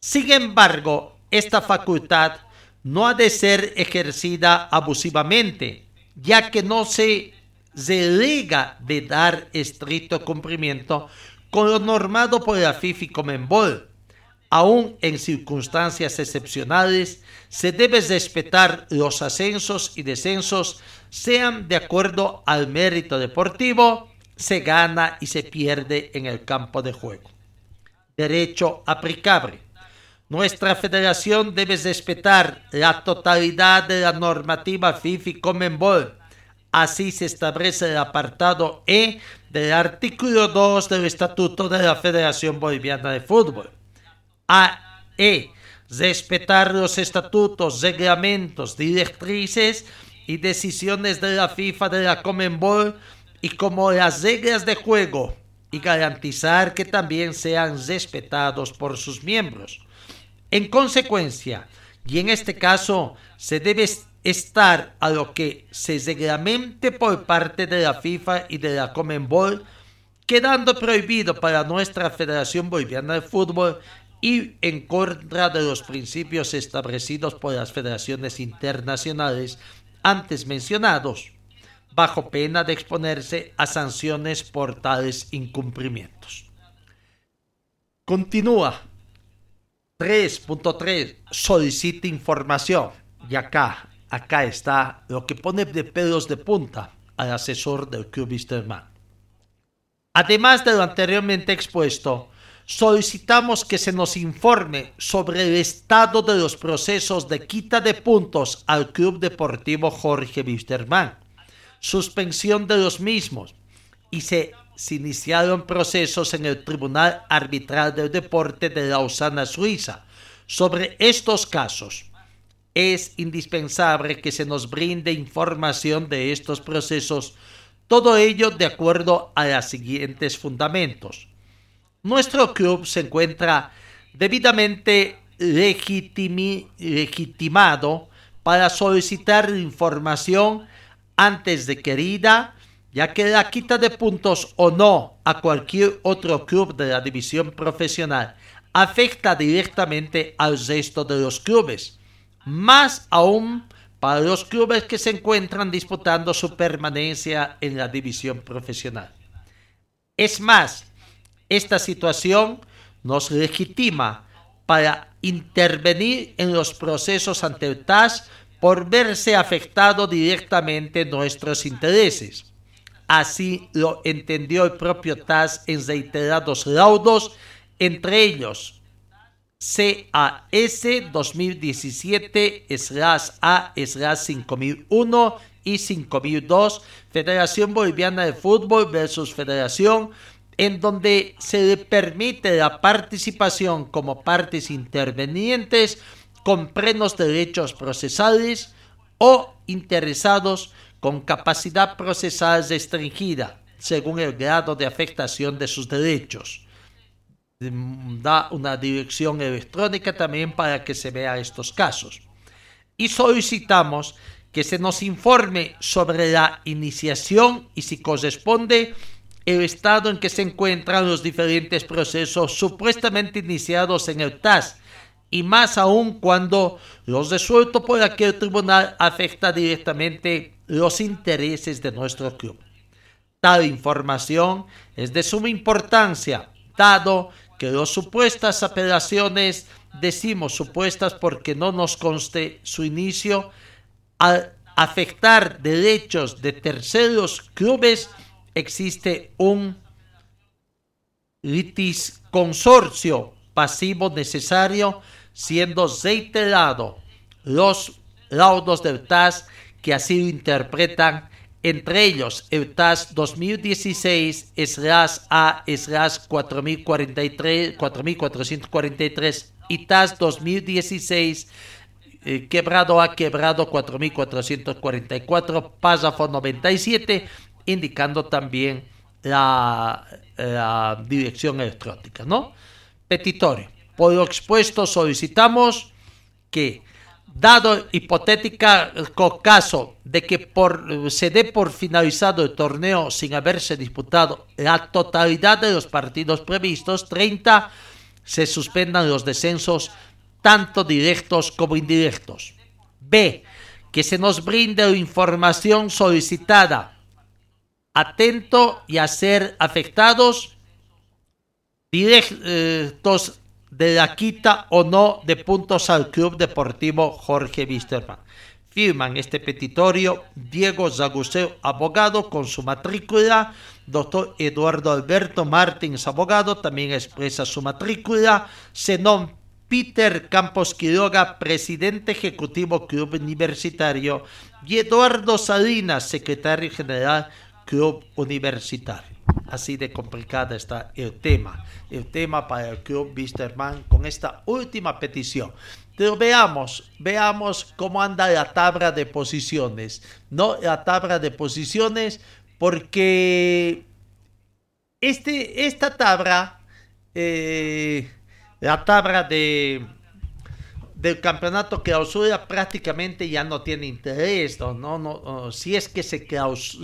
Sin embargo, esta facultad no ha de ser ejercida abusivamente, ya que no se delega de dar estricto cumplimiento con lo normado por la FIFA Comenbol. Aún en circunstancias excepcionales, se debe respetar los ascensos y descensos, sean de acuerdo al mérito deportivo, se gana y se pierde en el campo de juego. Derecho aplicable. Nuestra federación debe respetar la totalidad de la normativa FIFA y Comenbol Así se establece el apartado E del artículo 2 del Estatuto de la Federación Boliviana de Fútbol. A. E. Respetar los estatutos, reglamentos, directrices y decisiones de la FIFA, de la Comenbol y como las reglas de juego y garantizar que también sean respetados por sus miembros. En consecuencia, y en este caso se debe estar a lo que se reglamente por parte de la FIFA y de la Comenbol, quedando prohibido para nuestra Federación Boliviana de Fútbol y en contra de los principios establecidos por las federaciones internacionales antes mencionados, bajo pena de exponerse a sanciones por tales incumplimientos. Continúa. 3.3. Solicita información. Y acá acá está lo que pone de pelos de punta al asesor del club Wisterman. Además de lo anteriormente expuesto, solicitamos que se nos informe sobre el estado de los procesos de quita de puntos al Club Deportivo Jorge Wisterman, suspensión de los mismos y se, se iniciaron procesos en el Tribunal Arbitral del Deporte de Lausana, Suiza. Sobre estos casos, es indispensable que se nos brinde información de estos procesos, todo ello de acuerdo a los siguientes fundamentos. Nuestro club se encuentra debidamente legitimado para solicitar información antes de querida, ya que la quita de puntos o no a cualquier otro club de la división profesional afecta directamente al resto de los clubes, más aún para los clubes que se encuentran disputando su permanencia en la división profesional. Es más, esta situación nos legitima para intervenir en los procesos ante el TAS por verse afectado directamente nuestros intereses. Así lo entendió el propio TAS en reiterados laudos, entre ellos CAS 2017-A-5001 y 5002, Federación Boliviana de Fútbol versus Federación, en donde se le permite la participación como partes intervenientes con plenos derechos procesales o interesados con capacidad procesal restringida, según el grado de afectación de sus derechos da una dirección electrónica también para que se vea estos casos. Y solicitamos que se nos informe sobre la iniciación y si corresponde el estado en que se encuentran los diferentes procesos supuestamente iniciados en el TAS y más aún cuando los resueltos por aquel tribunal afecta directamente los intereses de nuestro club. Tal información es de suma importancia, dado que las supuestas apelaciones, decimos supuestas porque no nos conste su inicio, al afectar derechos de terceros clubes, existe un litisconsorcio pasivo necesario, siendo reiterado los laudos del TAS que así lo interpretan entre ellos el TAS 2016 slash A slash 4043, 4443 y TAS 2016 eh, quebrado A quebrado 4444 párrafo 97 indicando también la, la dirección electrónica, ¿no? Petitorio. Por lo expuesto solicitamos que dado hipotético caso de que por, se dé por finalizado el torneo sin haberse disputado la totalidad de los partidos previstos, 30, se suspendan los descensos tanto directos como indirectos. B. Que se nos brinde información solicitada. Atento y a ser afectados directos de la quita o no de puntos al Club Deportivo Jorge Wisterman. Firman este petitorio Diego Zaguseo, abogado, con su matrícula. Doctor Eduardo Alberto Martins, abogado, también expresa su matrícula. Zenón Peter Campos Quiroga, presidente ejecutivo Club Universitario. Y Eduardo Salinas, secretario general Club Universitario. Así de complicada está el tema. El tema para el Club Wisterman con esta última petición. Pero veamos, veamos cómo anda la tabla de posiciones. No la tabla de posiciones porque este, esta tabla, eh, la tabla de, del campeonato clausura prácticamente ya no tiene interés, no, no, no si es que se,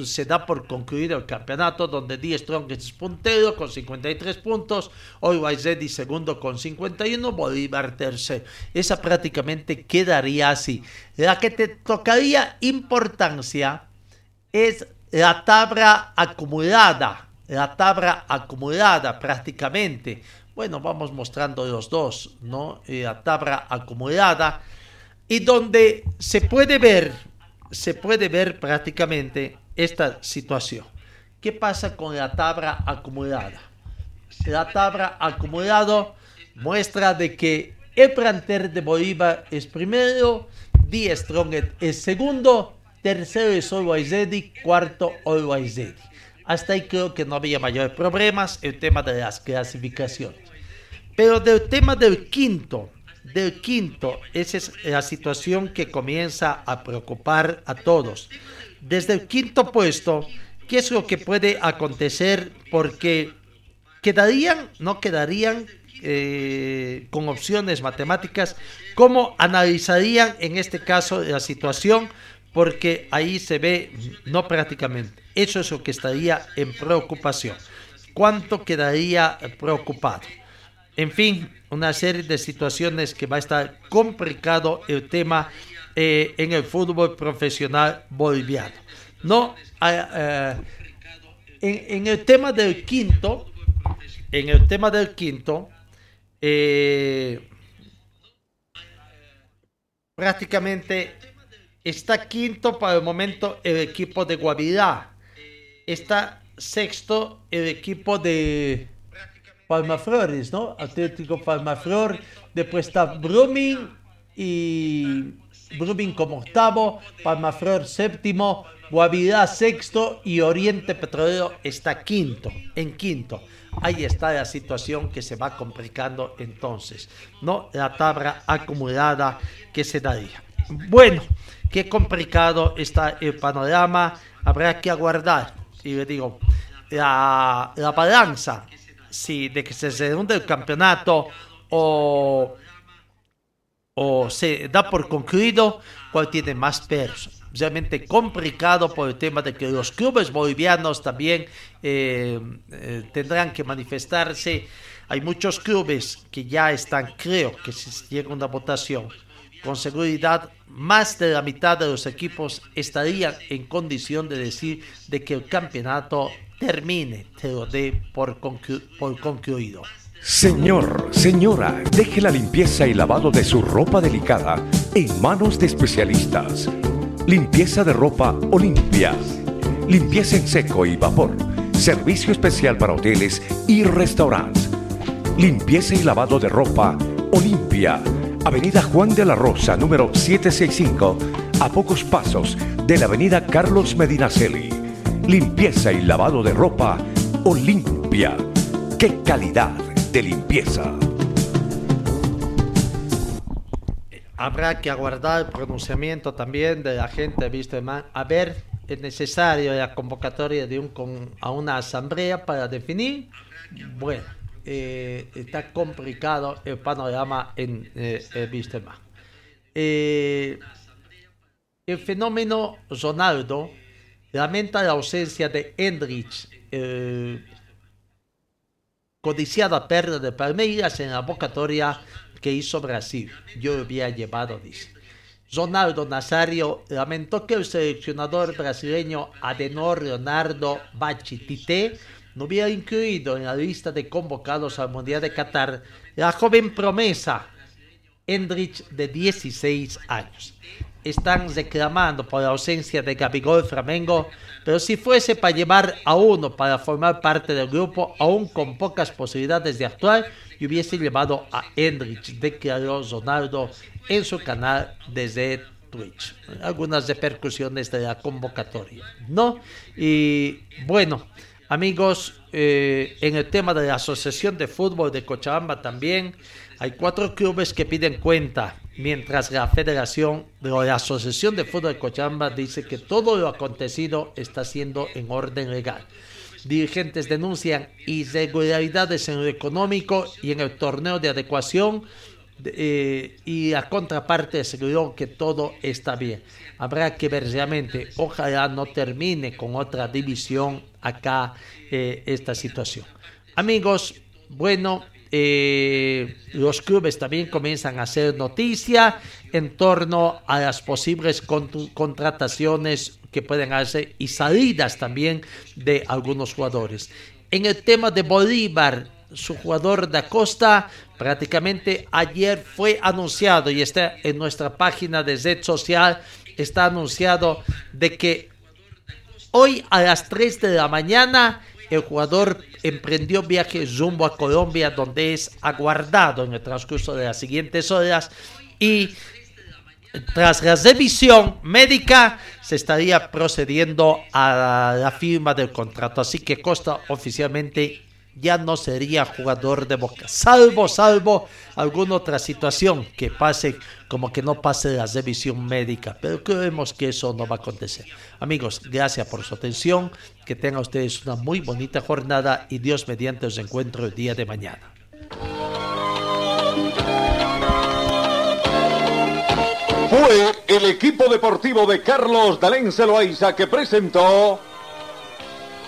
se da por concluido el campeonato donde Die Strong es puntero con 53 puntos, Always Ready segundo con 51, Bolívar tercero. Esa prácticamente quedaría así. La que te tocaría importancia es la tabla acumulada, la tabla acumulada prácticamente bueno, vamos mostrando los dos, ¿no? La tabla acumulada y donde se puede ver, se puede ver prácticamente esta situación. ¿Qué pasa con la tabla acumulada? La tabla acumulada muestra de que el planter de Bolívar es primero, Die Strong es segundo, tercero es Olwaizedi, cuarto Olwaizedi. Hasta ahí creo que no había mayores problemas el tema de las clasificaciones. Pero del tema del quinto, del quinto, esa es la situación que comienza a preocupar a todos. Desde el quinto puesto, ¿qué es lo que puede acontecer? Porque quedarían, no quedarían eh, con opciones matemáticas, ¿cómo analizarían en este caso la situación? Porque ahí se ve, no prácticamente, eso es lo que estaría en preocupación. ¿Cuánto quedaría preocupado? En fin, una serie de situaciones que va a estar complicado el tema eh, en el fútbol profesional boliviano. No, eh, en, en, el tema del quinto, en el tema del quinto, eh, prácticamente está quinto para el momento el equipo de Guavirá. Está sexto el equipo de Palmaflores, ¿no? Atlético Palmaflor. Después está Brumming y Brumming como octavo, Palmaflor séptimo, Guavirá sexto y Oriente Petrolero está quinto, en quinto. Ahí está la situación que se va complicando entonces, ¿no? La tabla acumulada que se daría. Bueno, qué complicado está el panorama, habrá que aguardar. Y le digo, la, la balanza, si de que se redunde el campeonato o, o se da por concluido, cuál tiene más peso realmente complicado por el tema de que los clubes bolivianos también eh, eh, tendrán que manifestarse. Hay muchos clubes que ya están, creo que si llega una votación, con seguridad más de la mitad de los equipos estarían en condición de decir de que el campeonato termine, te lo por, por concluido. Señor, señora, deje la limpieza y lavado de su ropa delicada en manos de especialistas. Limpieza de ropa Olimpia. Limpieza en seco y vapor. Servicio especial para hoteles y restaurantes. Limpieza y lavado de ropa Olimpia. Avenida Juan de la Rosa, número 765, a pocos pasos de la Avenida Carlos Medinaceli. Limpieza y lavado de ropa Olimpia. ¡Qué calidad de limpieza! habrá que aguardar el pronunciamiento también de la gente man A ver, es necesario la convocatoria de un, a una asamblea para definir. Bueno, eh, está complicado el panorama en eh, eh, el fenómeno Ronaldo lamenta la ausencia de Hendrich, codiciada pérdida de Palmeiras en la convocatoria que hizo Brasil. Yo había llevado, dice. Ronaldo Nazario lamentó que el seleccionador brasileño Adenor Leonardo Bachitite no hubiera incluido en la lista de convocados al Mundial de Qatar la joven promesa Hendrich de 16 años. Están reclamando por la ausencia de Gabigol Flamengo, pero si fuese para llevar a uno para formar parte del grupo, aún con pocas posibilidades de actuar, y hubiese llevado a Hendrich, declaró Ronaldo en su canal desde Twitch. Algunas repercusiones de la convocatoria, ¿no? Y bueno, amigos, eh, en el tema de la Asociación de Fútbol de Cochabamba también hay cuatro clubes que piden cuenta, mientras la Federación de la Asociación de Fútbol de Cochabamba dice que todo lo acontecido está siendo en orden legal dirigentes denuncian irregularidades en lo económico y en el torneo de adecuación eh, y la contraparte aseguró que todo está bien. Habrá que ver realmente, ojalá no termine con otra división acá eh, esta situación. Amigos, bueno, eh, los clubes también comienzan a hacer noticia en torno a las posibles contrataciones que pueden hacer y salidas también de algunos jugadores. En el tema de Bolívar, su jugador de Costa prácticamente ayer fue anunciado y está en nuestra página de red social, está anunciado de que Hoy a las 3 de la mañana el jugador emprendió viaje rumbo a Colombia donde es aguardado en el transcurso de las siguientes horas y tras la revisión médica se estaría procediendo a la firma del contrato. Así que Costa oficialmente ya no sería jugador de Boca, salvo, salvo alguna otra situación que pase, como que no pase la revisión médica, pero creemos que eso no va a acontecer. Amigos, gracias por su atención, que tengan ustedes una muy bonita jornada y Dios mediante os encuentro el día de mañana. Fue el equipo deportivo de Carlos Dalén Celoaiza que presentó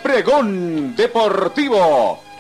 Pregón Deportivo.